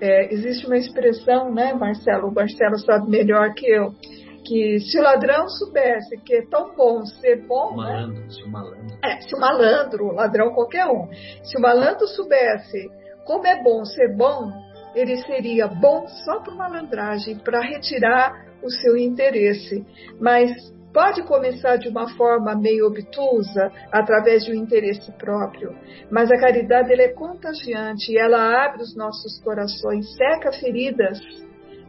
É, existe uma expressão, né, Marcelo? O Marcelo sabe melhor que eu, que se o ladrão soubesse que é tão bom ser bom, né? malandro, né? se o malandro, é, se o malandro, ladrão qualquer um, se o malandro soubesse como é bom ser bom, ele seria bom só por malandragem, para retirar o seu interesse. Mas Pode começar de uma forma meio obtusa, através de um interesse próprio, mas a caridade ela é contagiante e ela abre os nossos corações, seca feridas.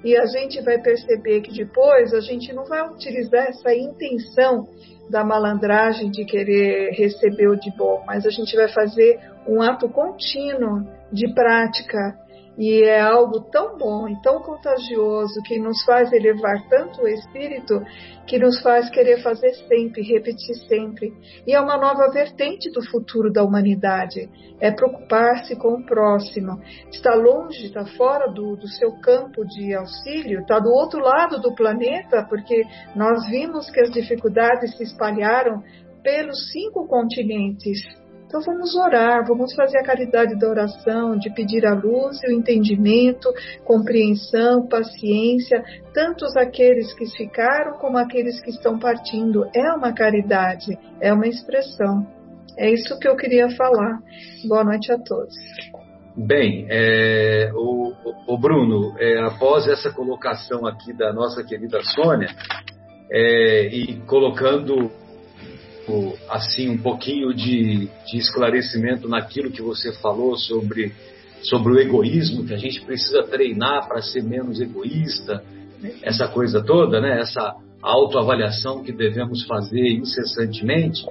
E a gente vai perceber que depois a gente não vai utilizar essa intenção da malandragem de querer receber o de bom, mas a gente vai fazer um ato contínuo de prática e é algo tão bom e tão contagioso que nos faz elevar tanto o espírito que nos faz querer fazer sempre, repetir sempre. E é uma nova vertente do futuro da humanidade. É preocupar-se com o próximo. Está longe, está fora do, do seu campo de auxílio, está do outro lado do planeta, porque nós vimos que as dificuldades se espalharam pelos cinco continentes então vamos orar, vamos fazer a caridade da oração, de pedir a luz e o entendimento, compreensão, paciência, tantos aqueles que ficaram como aqueles que estão partindo. É uma caridade, é uma expressão. É isso que eu queria falar. Boa noite a todos. Bem, é, o, o, Bruno, é, após essa colocação aqui da nossa querida Sônia, é, e colocando assim um pouquinho de, de esclarecimento naquilo que você falou sobre, sobre o egoísmo, que a gente precisa treinar para ser menos egoísta, essa coisa toda, né? essa autoavaliação que devemos fazer incessantemente.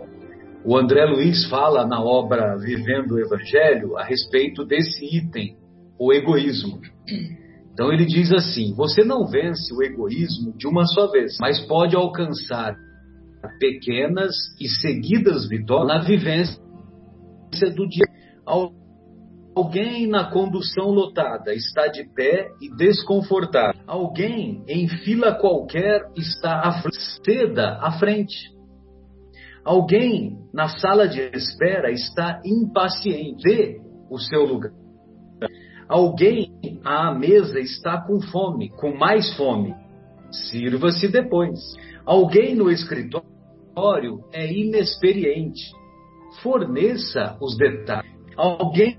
O André Luiz fala na obra Vivendo o Evangelho a respeito desse item, o egoísmo. Então ele diz assim: você não vence o egoísmo de uma só vez, mas pode alcançar pequenas e seguidas vitórias na vivência do dia. Alguém na condução lotada está de pé e desconfortável. Alguém em fila qualquer está à seda à frente. Alguém na sala de espera está impaciente. Vê o seu lugar. Alguém à mesa está com fome, com mais fome. Sirva-se depois. Alguém no escritório é inexperiente. Forneça os detalhes. Alguém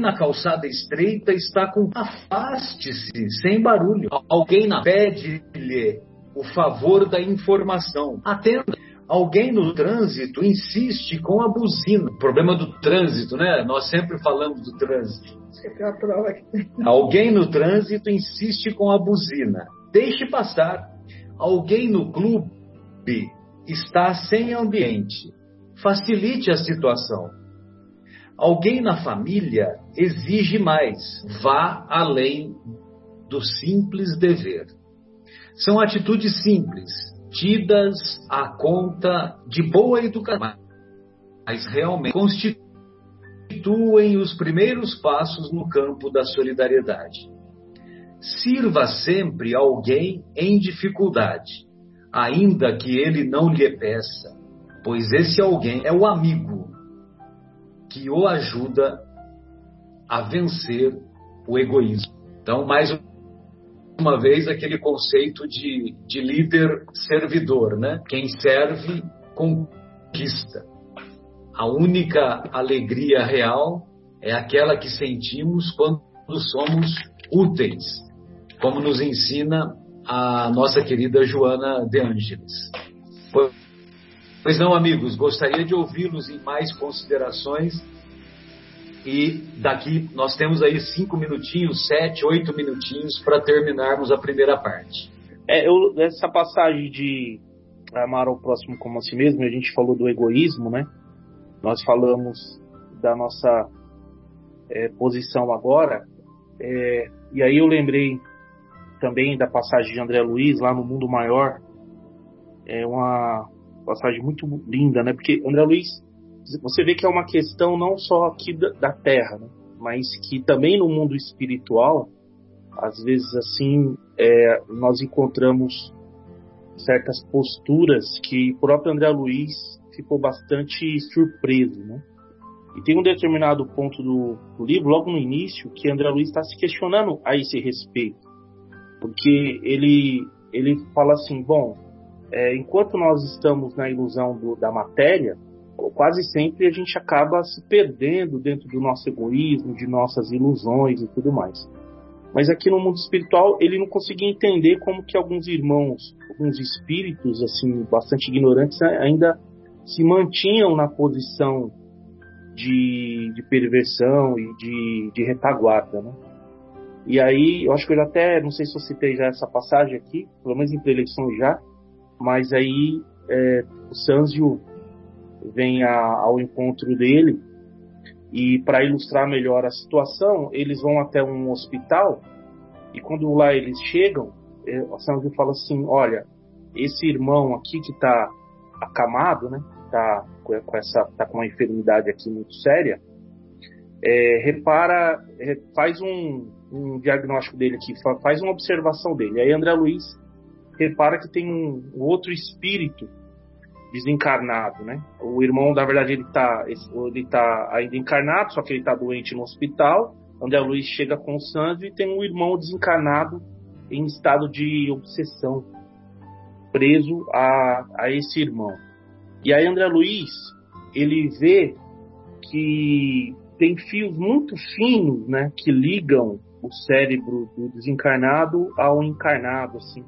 na calçada estreita está com. Afaste-se sem barulho. Alguém na pede-lhe o favor da informação. Atenda. Alguém no trânsito insiste com a buzina. Problema do trânsito, né? Nós sempre falamos do trânsito. Alguém no trânsito insiste com a buzina. Deixe passar. Alguém no clube está sem ambiente. Facilite a situação. Alguém na família exige mais. Vá além do simples dever. São atitudes simples, tidas à conta de boa educação, mas realmente constituem os primeiros passos no campo da solidariedade. Sirva sempre alguém em dificuldade ainda que ele não lhe peça, pois esse alguém é o amigo que o ajuda a vencer o egoísmo. Então, mais uma vez, aquele conceito de, de líder servidor, né? Quem serve, conquista. A única alegria real é aquela que sentimos quando somos úteis, como nos ensina a nossa querida Joana De Angelis. Pois não, amigos, gostaria de ouvi-los em mais considerações. E daqui nós temos aí cinco minutinhos, sete, oito minutinhos para terminarmos a primeira parte. É, eu, essa passagem de amar ao próximo como a si mesmo, a gente falou do egoísmo, né? Nós falamos da nossa é, posição agora, é, e aí eu lembrei também da passagem de André Luiz lá no Mundo Maior. É uma passagem muito linda, né? Porque André Luiz, você vê que é uma questão não só aqui da, Terra, né? mas que também no mundo espiritual, às vezes assim, é, nós encontramos certas posturas que o próprio André Luiz ficou bastante surpreso, né? E tem um determinado ponto do, do livro, logo no início, que André Luiz está se questionando a esse respeito porque ele, ele fala assim: bom, é, enquanto nós estamos na ilusão do, da matéria, quase sempre a gente acaba se perdendo dentro do nosso egoísmo, de nossas ilusões e tudo mais. Mas aqui no mundo espiritual ele não conseguia entender como que alguns irmãos, alguns espíritos assim bastante ignorantes ainda se mantinham na posição de, de perversão e de, de retaguarda, né? E aí, eu acho que eu já até, não sei se eu citei já essa passagem aqui, pelo menos em preleções já, mas aí é, o Sanzio vem a, ao encontro dele e para ilustrar melhor a situação, eles vão até um hospital e quando lá eles chegam, é, o Sanzio fala assim, olha, esse irmão aqui que está acamado, né, tá com essa, tá com uma enfermidade aqui muito séria, é, repara, é, faz um, um, diagnóstico dele aqui, faz uma observação dele. Aí André Luiz repara que tem um, um outro espírito desencarnado, né? O irmão, na verdade, ele está ele tá ainda encarnado, só que ele está doente no hospital. André Luiz chega com o Sandro e tem um irmão desencarnado em estado de obsessão, preso a, a esse irmão. E aí André Luiz, ele vê que tem fios muito finos, né, que ligam o cérebro do desencarnado ao encarnado, assim.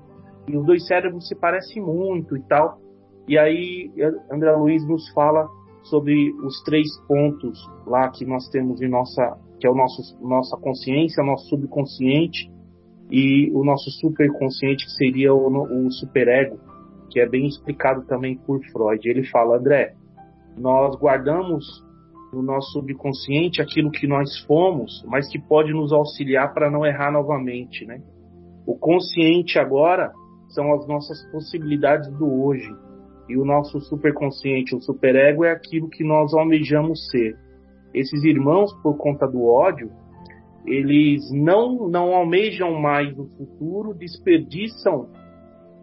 E os dois cérebros se parecem muito e tal. E aí André Luiz nos fala sobre os três pontos lá que nós temos em nossa, que é o nosso nossa consciência, nosso subconsciente e o nosso superconsciente que seria o, o superego, que é bem explicado também por Freud. Ele fala, André, nós guardamos no nosso subconsciente aquilo que nós fomos, mas que pode nos auxiliar para não errar novamente, né? O consciente agora são as nossas possibilidades do hoje. E o nosso superconsciente, o superego, é aquilo que nós almejamos ser. Esses irmãos, por conta do ódio, eles não, não almejam mais o futuro, desperdiçam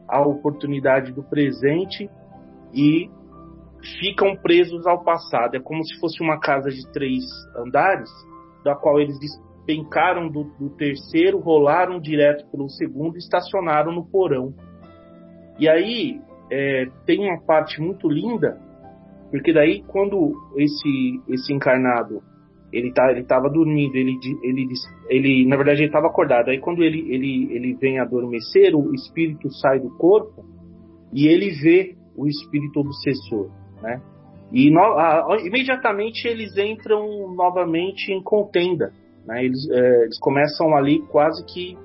a oportunidade do presente e ficam presos ao passado. É como se fosse uma casa de três andares, da qual eles despencaram do, do terceiro, rolaram direto pelo segundo e estacionaram no porão. E aí é, tem uma parte muito linda, porque daí quando esse, esse encarnado ele tá ele estava dormindo ele ele ele na verdade ele estava acordado aí quando ele ele ele vem adormecer o espírito sai do corpo e ele vê o espírito obsessor né? E no, a, imediatamente eles entram novamente em contenda, né? Eles, é, eles começam ali quase que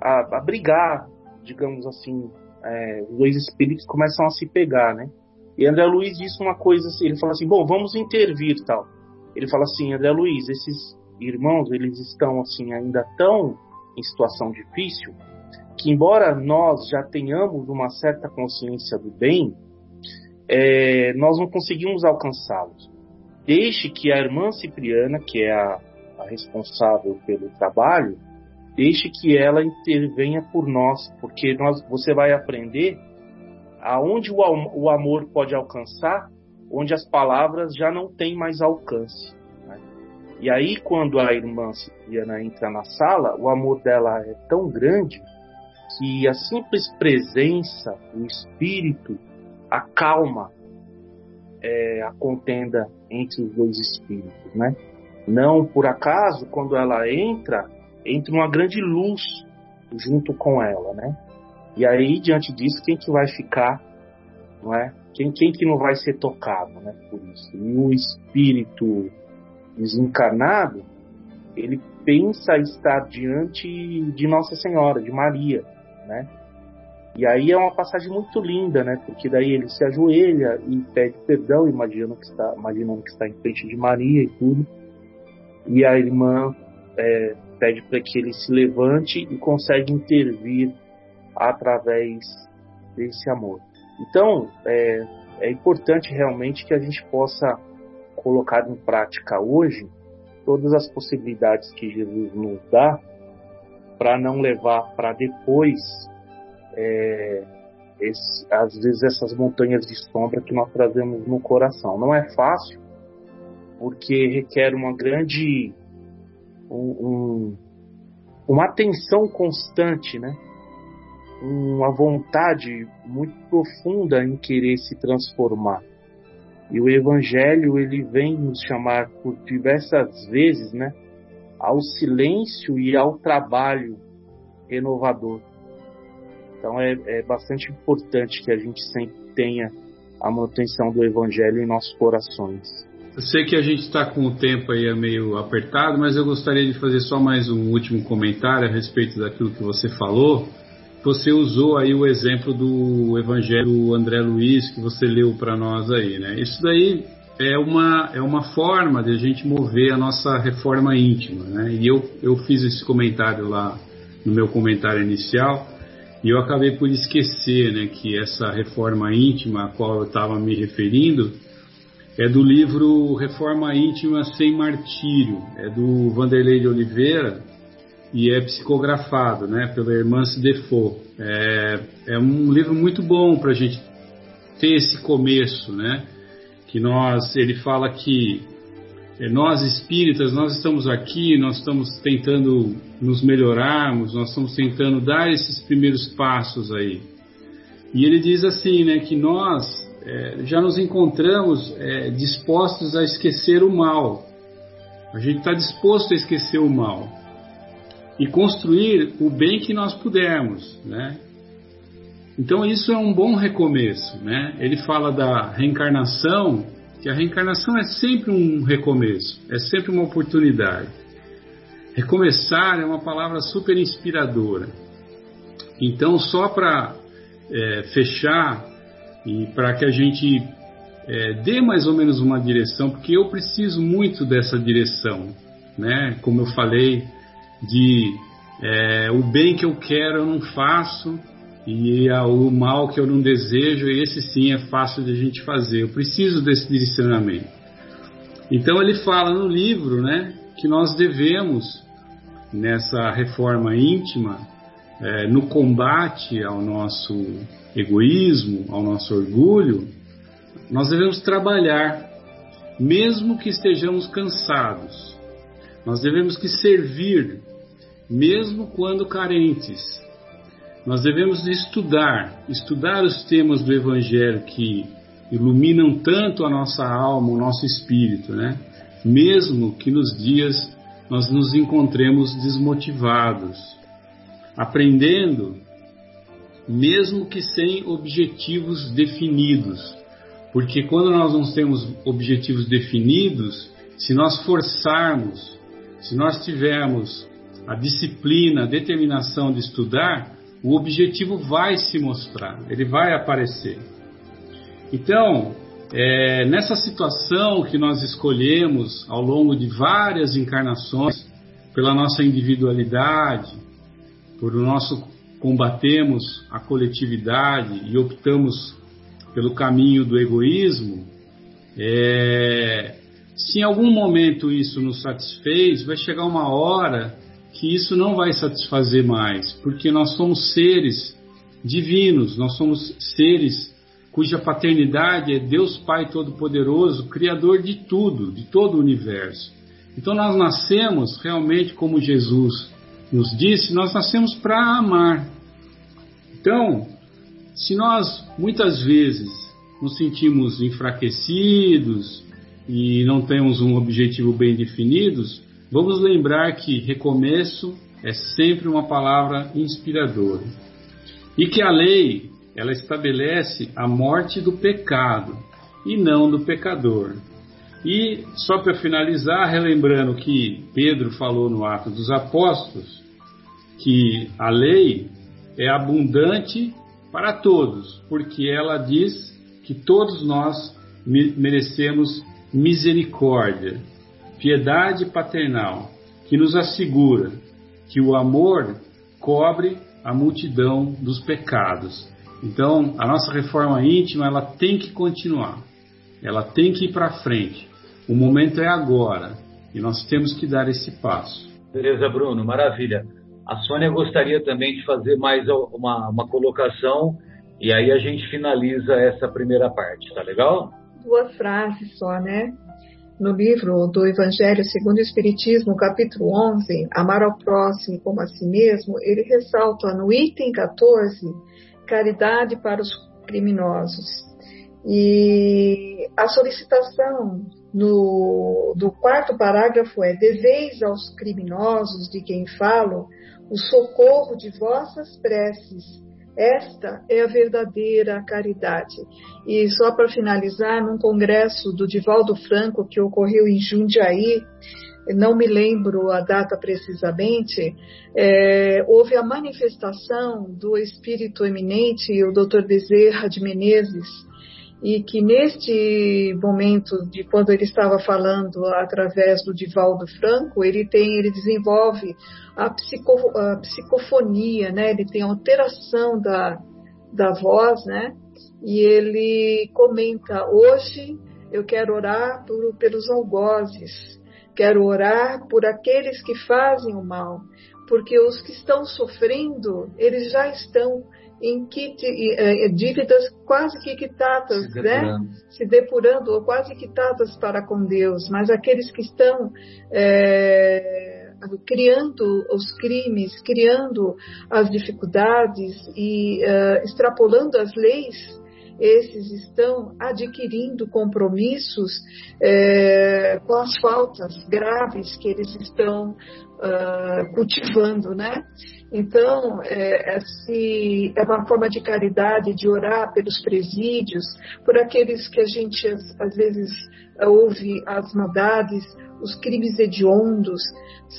a, a brigar, digamos assim, é, os dois espíritos começam a se pegar, né? E André Luiz disse uma coisa assim, ele fala assim, bom, vamos intervir tal. Ele fala assim, André Luiz, esses irmãos, eles estão assim ainda tão em situação difícil que embora nós já tenhamos uma certa consciência do bem, é, nós não conseguimos alcançá-los. Deixe que a irmã Cipriana, que é a, a responsável pelo trabalho, deixe que ela intervenha por nós, porque nós, você vai aprender aonde o, o amor pode alcançar, onde as palavras já não têm mais alcance. Né? E aí, quando a irmã Cipriana entra na sala, o amor dela é tão grande que a simples presença, o espírito acalma é, a contenda entre os dois espíritos, né? Não por acaso, quando ela entra, entra uma grande luz junto com ela, né? E aí, diante disso, quem que vai ficar, não é? Quem, quem que não vai ser tocado, né? Por isso. E o espírito desencarnado, ele pensa estar diante de Nossa Senhora, de Maria, né? E aí é uma passagem muito linda, né? Porque daí ele se ajoelha e pede perdão, imaginando que está, imaginando que está em frente de Maria e tudo. E a irmã é, pede para que ele se levante e consegue intervir através desse amor. Então, é, é importante realmente que a gente possa colocar em prática hoje todas as possibilidades que Jesus nos dá para não levar para depois é, esse, às vezes essas montanhas de sombra que nós trazemos no coração. Não é fácil, porque requer uma grande um, um, uma atenção constante, né? Uma vontade muito profunda em querer se transformar. E o Evangelho ele vem nos chamar por diversas vezes, né, ao silêncio e ao trabalho renovador. Então é, é bastante importante que a gente sempre tenha a manutenção do Evangelho em nossos corações. eu sei que a gente está com o tempo aí meio apertado, mas eu gostaria de fazer só mais um último comentário a respeito daquilo que você falou. Você usou aí o exemplo do Evangelho do André Luiz que você leu para nós aí, né? Isso daí é uma, é uma forma de a gente mover a nossa reforma íntima, né? E eu, eu fiz esse comentário lá no meu comentário inicial e eu acabei por esquecer, né, que essa reforma íntima a qual eu estava me referindo é do livro Reforma Íntima Sem Martírio, é do Vanderlei de Oliveira e é psicografado né, pela Hermance Defoe. É, é um livro muito bom para a gente ter esse começo, né? Que nós, ele fala que nós espíritas, nós estamos aqui, nós estamos tentando nos melhorarmos, nós estamos tentando dar esses primeiros passos aí. E ele diz assim, né, que nós é, já nos encontramos é, dispostos a esquecer o mal. A gente está disposto a esquecer o mal e construir o bem que nós pudermos, né? Então isso é um bom recomeço, né? Ele fala da reencarnação, que a reencarnação é sempre um recomeço, é sempre uma oportunidade. Recomeçar é uma palavra super inspiradora. Então só para é, fechar e para que a gente é, dê mais ou menos uma direção, porque eu preciso muito dessa direção, né? Como eu falei, de é, o bem que eu quero eu não faço e a, o mal que eu não desejo, esse sim é fácil de a gente fazer. Eu preciso desse direcionamento. Então ele fala no livro, né, que nós devemos nessa reforma íntima, é, no combate ao nosso egoísmo, ao nosso orgulho, nós devemos trabalhar, mesmo que estejamos cansados. Nós devemos que servir, mesmo quando carentes. Nós devemos estudar, estudar os temas do Evangelho que iluminam tanto a nossa alma, o nosso espírito, né? Mesmo que nos dias nós nos encontremos desmotivados, aprendendo mesmo que sem objetivos definidos. Porque quando nós não temos objetivos definidos, se nós forçarmos, se nós tivermos a disciplina, a determinação de estudar, o objetivo vai se mostrar, ele vai aparecer. Então, é, nessa situação que nós escolhemos ao longo de várias encarnações, pela nossa individualidade, por o nosso combatemos a coletividade e optamos pelo caminho do egoísmo, é, se em algum momento isso nos satisfez, vai chegar uma hora que isso não vai satisfazer mais, porque nós somos seres divinos, nós somos seres cuja paternidade é Deus Pai Todo-Poderoso, Criador de tudo, de todo o universo. Então nós nascemos realmente como Jesus nos disse, nós nascemos para amar. Então, se nós muitas vezes nos sentimos enfraquecidos e não temos um objetivo bem definido, vamos lembrar que recomeço é sempre uma palavra inspiradora. E que a lei, ela estabelece a morte do pecado e não do pecador. E só para finalizar, relembrando que Pedro falou no Ato dos Apóstolos, que a lei é abundante para todos, porque ela diz que todos nós merecemos misericórdia, piedade paternal, que nos assegura que o amor cobre a multidão dos pecados. Então, a nossa reforma íntima, ela tem que continuar. Ela tem que ir para frente. O momento é agora e nós temos que dar esse passo. Beleza, Bruno, maravilha. A Sônia gostaria também de fazer mais uma, uma colocação e aí a gente finaliza essa primeira parte, tá legal? Duas frases só, né? No livro do Evangelho segundo o Espiritismo, capítulo 11, Amar ao próximo como a si mesmo, ele ressalta no item 14, caridade para os criminosos. E a solicitação no, do quarto parágrafo é: deveis aos criminosos de quem falo o socorro de vossas preces, Esta é a verdadeira caridade. E só para finalizar, num congresso do Divaldo Franco que ocorreu em Jundiaí, não me lembro a data precisamente, é, houve a manifestação do espírito eminente, o Dr. Bezerra de Menezes, e que neste momento de quando ele estava falando através do Divaldo Franco, ele tem, ele desenvolve a, psico, a psicofonia, né? Ele tem alteração da, da voz, né? E ele comenta hoje eu quero orar por, pelos algozes, quero orar por aqueles que fazem o mal, porque os que estão sofrendo, eles já estão em que, eh, eh, dívidas quase que quitadas, se né? se depurando, ou quase quitadas para com Deus, mas aqueles que estão é, criando os crimes, criando as dificuldades e uh, extrapolando as leis, esses estão adquirindo compromissos é, com as faltas graves que eles estão uh, cultivando, né? Então, é, é uma forma de caridade, de orar pelos presídios, por aqueles que a gente às vezes ouve as maldades, os crimes hediondos,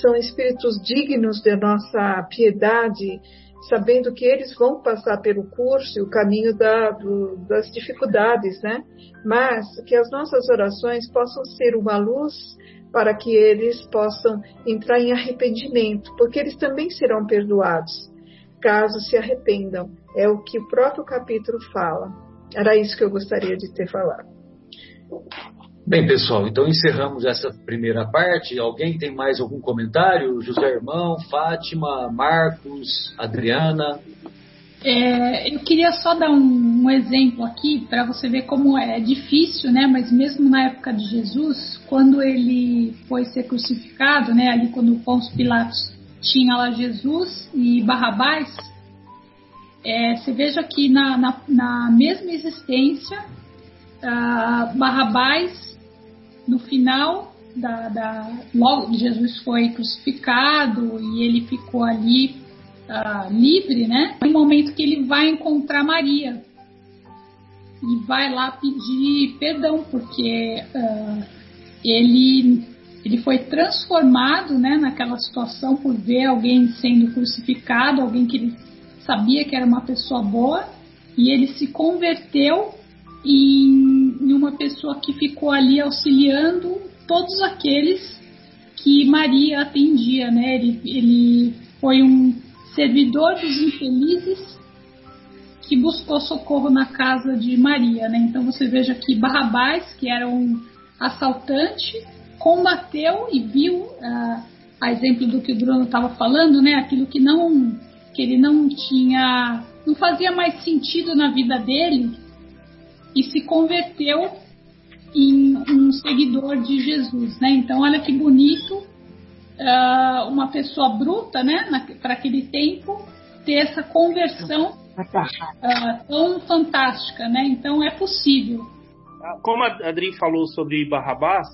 são espíritos dignos da nossa piedade, sabendo que eles vão passar pelo curso e o caminho da, do, das dificuldades, né? Mas que as nossas orações possam ser uma luz para que eles possam entrar em arrependimento, porque eles também serão perdoados, caso se arrependam. É o que o próprio capítulo fala. Era isso que eu gostaria de ter falado. Bem, pessoal, então encerramos essa primeira parte. Alguém tem mais algum comentário? José Irmão, Fátima, Marcos, Adriana? É, eu queria só dar um, um exemplo aqui para você ver como é difícil, né? Mas mesmo na época de Jesus, quando ele foi ser crucificado, né? Ali quando Pôncio Pilatos tinha lá Jesus e Barrabás, é, você veja que na, na, na mesma existência, uh, Barrabás, no final da, da, logo Jesus foi crucificado e ele ficou ali uh, livre, né? No momento que ele vai encontrar Maria e vai lá pedir perdão, porque uh, ele, ele foi transformado né, naquela situação por ver alguém sendo crucificado, alguém que ele sabia que era uma pessoa boa, e ele se converteu em, em uma pessoa que ficou ali auxiliando todos aqueles que Maria atendia, né? Ele, ele foi um servidor dos infelizes que buscou socorro na casa de Maria, né? Então você veja que Barrabás, que era um assaltante, combateu e viu, uh, a exemplo do que o Bruno estava falando, né? Aquilo que não, que ele não tinha, não fazia mais sentido na vida dele e se converteu em um seguidor de Jesus, né? Então olha que bonito uh, uma pessoa bruta, né, para aquele tempo, ter essa conversão uh, tão fantástica, né? Então é possível. Como a Adri falou sobre Barrabás,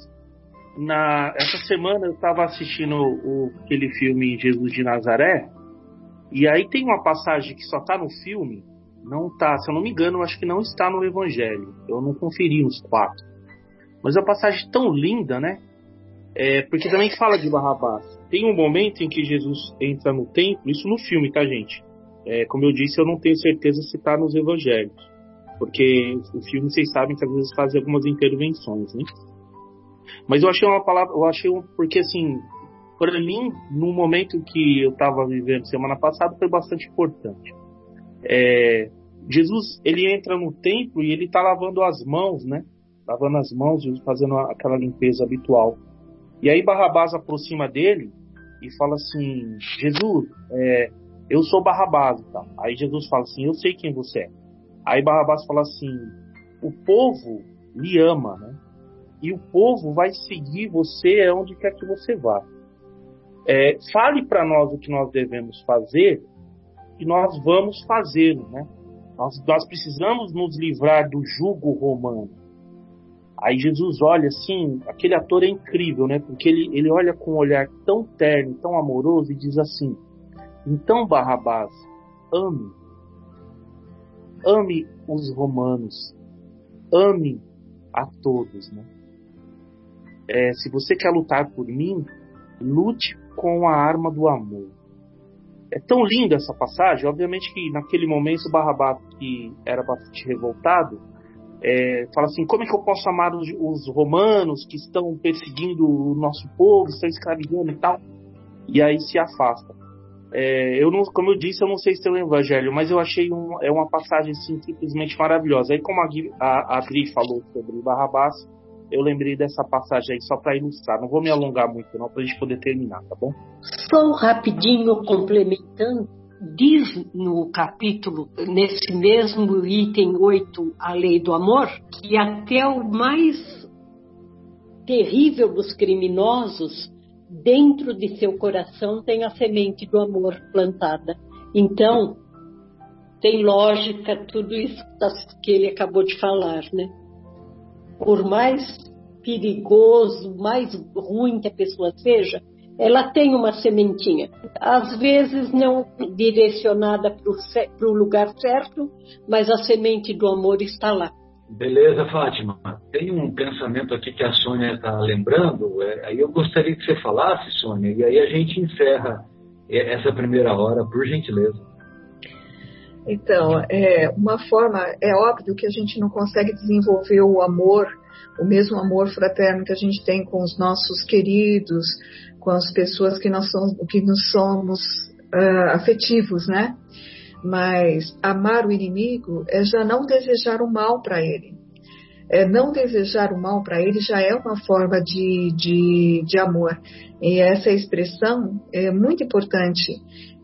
na essa semana eu estava assistindo o, aquele filme Jesus de Nazaré e aí tem uma passagem que só está no filme, não tá, se eu não me engano, acho que não está no Evangelho. Eu não conferi os quatro, mas é uma passagem tão linda, né? É, porque também fala de Barrabás. Tem um momento em que Jesus entra no templo, isso no filme, tá, gente? É, como eu disse, eu não tenho certeza se está nos evangelhos. Porque o filme, vocês sabem que às vezes fazem algumas intervenções, né? Mas eu achei uma palavra, eu achei um, porque assim, para mim, no momento que eu estava vivendo semana passada, foi bastante importante. É, Jesus, ele entra no templo e ele está lavando as mãos, né? Lavando as mãos, fazendo aquela limpeza habitual. E aí Barrabás aproxima dele e fala assim: Jesus, é, eu sou Barrabás e tal. Aí Jesus fala assim: Eu sei quem você é. Aí Barrabás fala assim: O povo lhe ama, né? E o povo vai seguir você aonde quer que você vá. É, fale para nós o que nós devemos fazer e nós vamos fazê-lo, né? Nós, nós precisamos nos livrar do jugo romano. Aí Jesus olha assim, aquele ator é incrível, né? Porque ele, ele olha com um olhar tão terno, tão amoroso e diz assim: Então, Barrabás, ame. ame os romanos, ame a todos, né? É, se você quer lutar por mim, lute com a arma do amor. É tão linda essa passagem, obviamente que naquele momento Barrabás, que era bastante revoltado, é, fala assim: como é que eu posso amar os, os, romanos que estão perseguindo o nosso povo, estão escravizando e tal? E aí se afasta. É, eu não, como eu disse, eu não sei se é o evangelho, mas eu achei um, é uma passagem assim, simplesmente maravilhosa. Aí, como a, a, a Adri falou sobre Barrabás, eu lembrei dessa passagem aí só para ilustrar. Não vou me alongar muito, não, para a gente poder terminar, tá bom? Só rapidinho complementando, diz no capítulo, nesse mesmo item 8, a lei do amor, que até o mais terrível dos criminosos, dentro de seu coração tem a semente do amor plantada. Então, tem lógica tudo isso que ele acabou de falar, né? por mais perigoso, mais ruim que a pessoa seja, ela tem uma sementinha. Às vezes não direcionada para o lugar certo, mas a semente do amor está lá. Beleza, Fátima. Tem um pensamento aqui que a Sônia está lembrando, é, aí eu gostaria que você falasse, Sônia, e aí a gente encerra essa primeira hora, por gentileza. Então, é, uma forma, é óbvio que a gente não consegue desenvolver o amor, o mesmo amor fraterno que a gente tem com os nossos queridos, com as pessoas que nós somos, que somos uh, afetivos, né? Mas amar o inimigo é já não desejar o mal para ele. É, não desejar o mal para ele já é uma forma de, de, de amor. E essa expressão é muito importante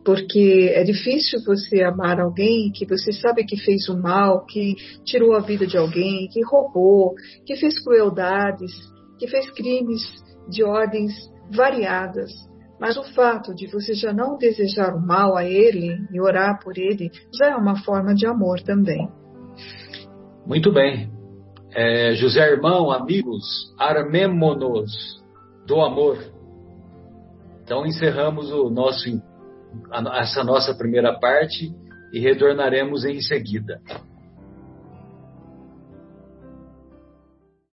porque é difícil você amar alguém que você sabe que fez o mal, que tirou a vida de alguém, que roubou, que fez crueldades, que fez crimes de ordens variadas. Mas o fato de você já não desejar o mal a ele e orar por ele já é uma forma de amor também. Muito bem. É, José Irmão, amigos, armemo-nos do amor. Então encerramos o nosso essa nossa primeira parte e retornaremos em seguida.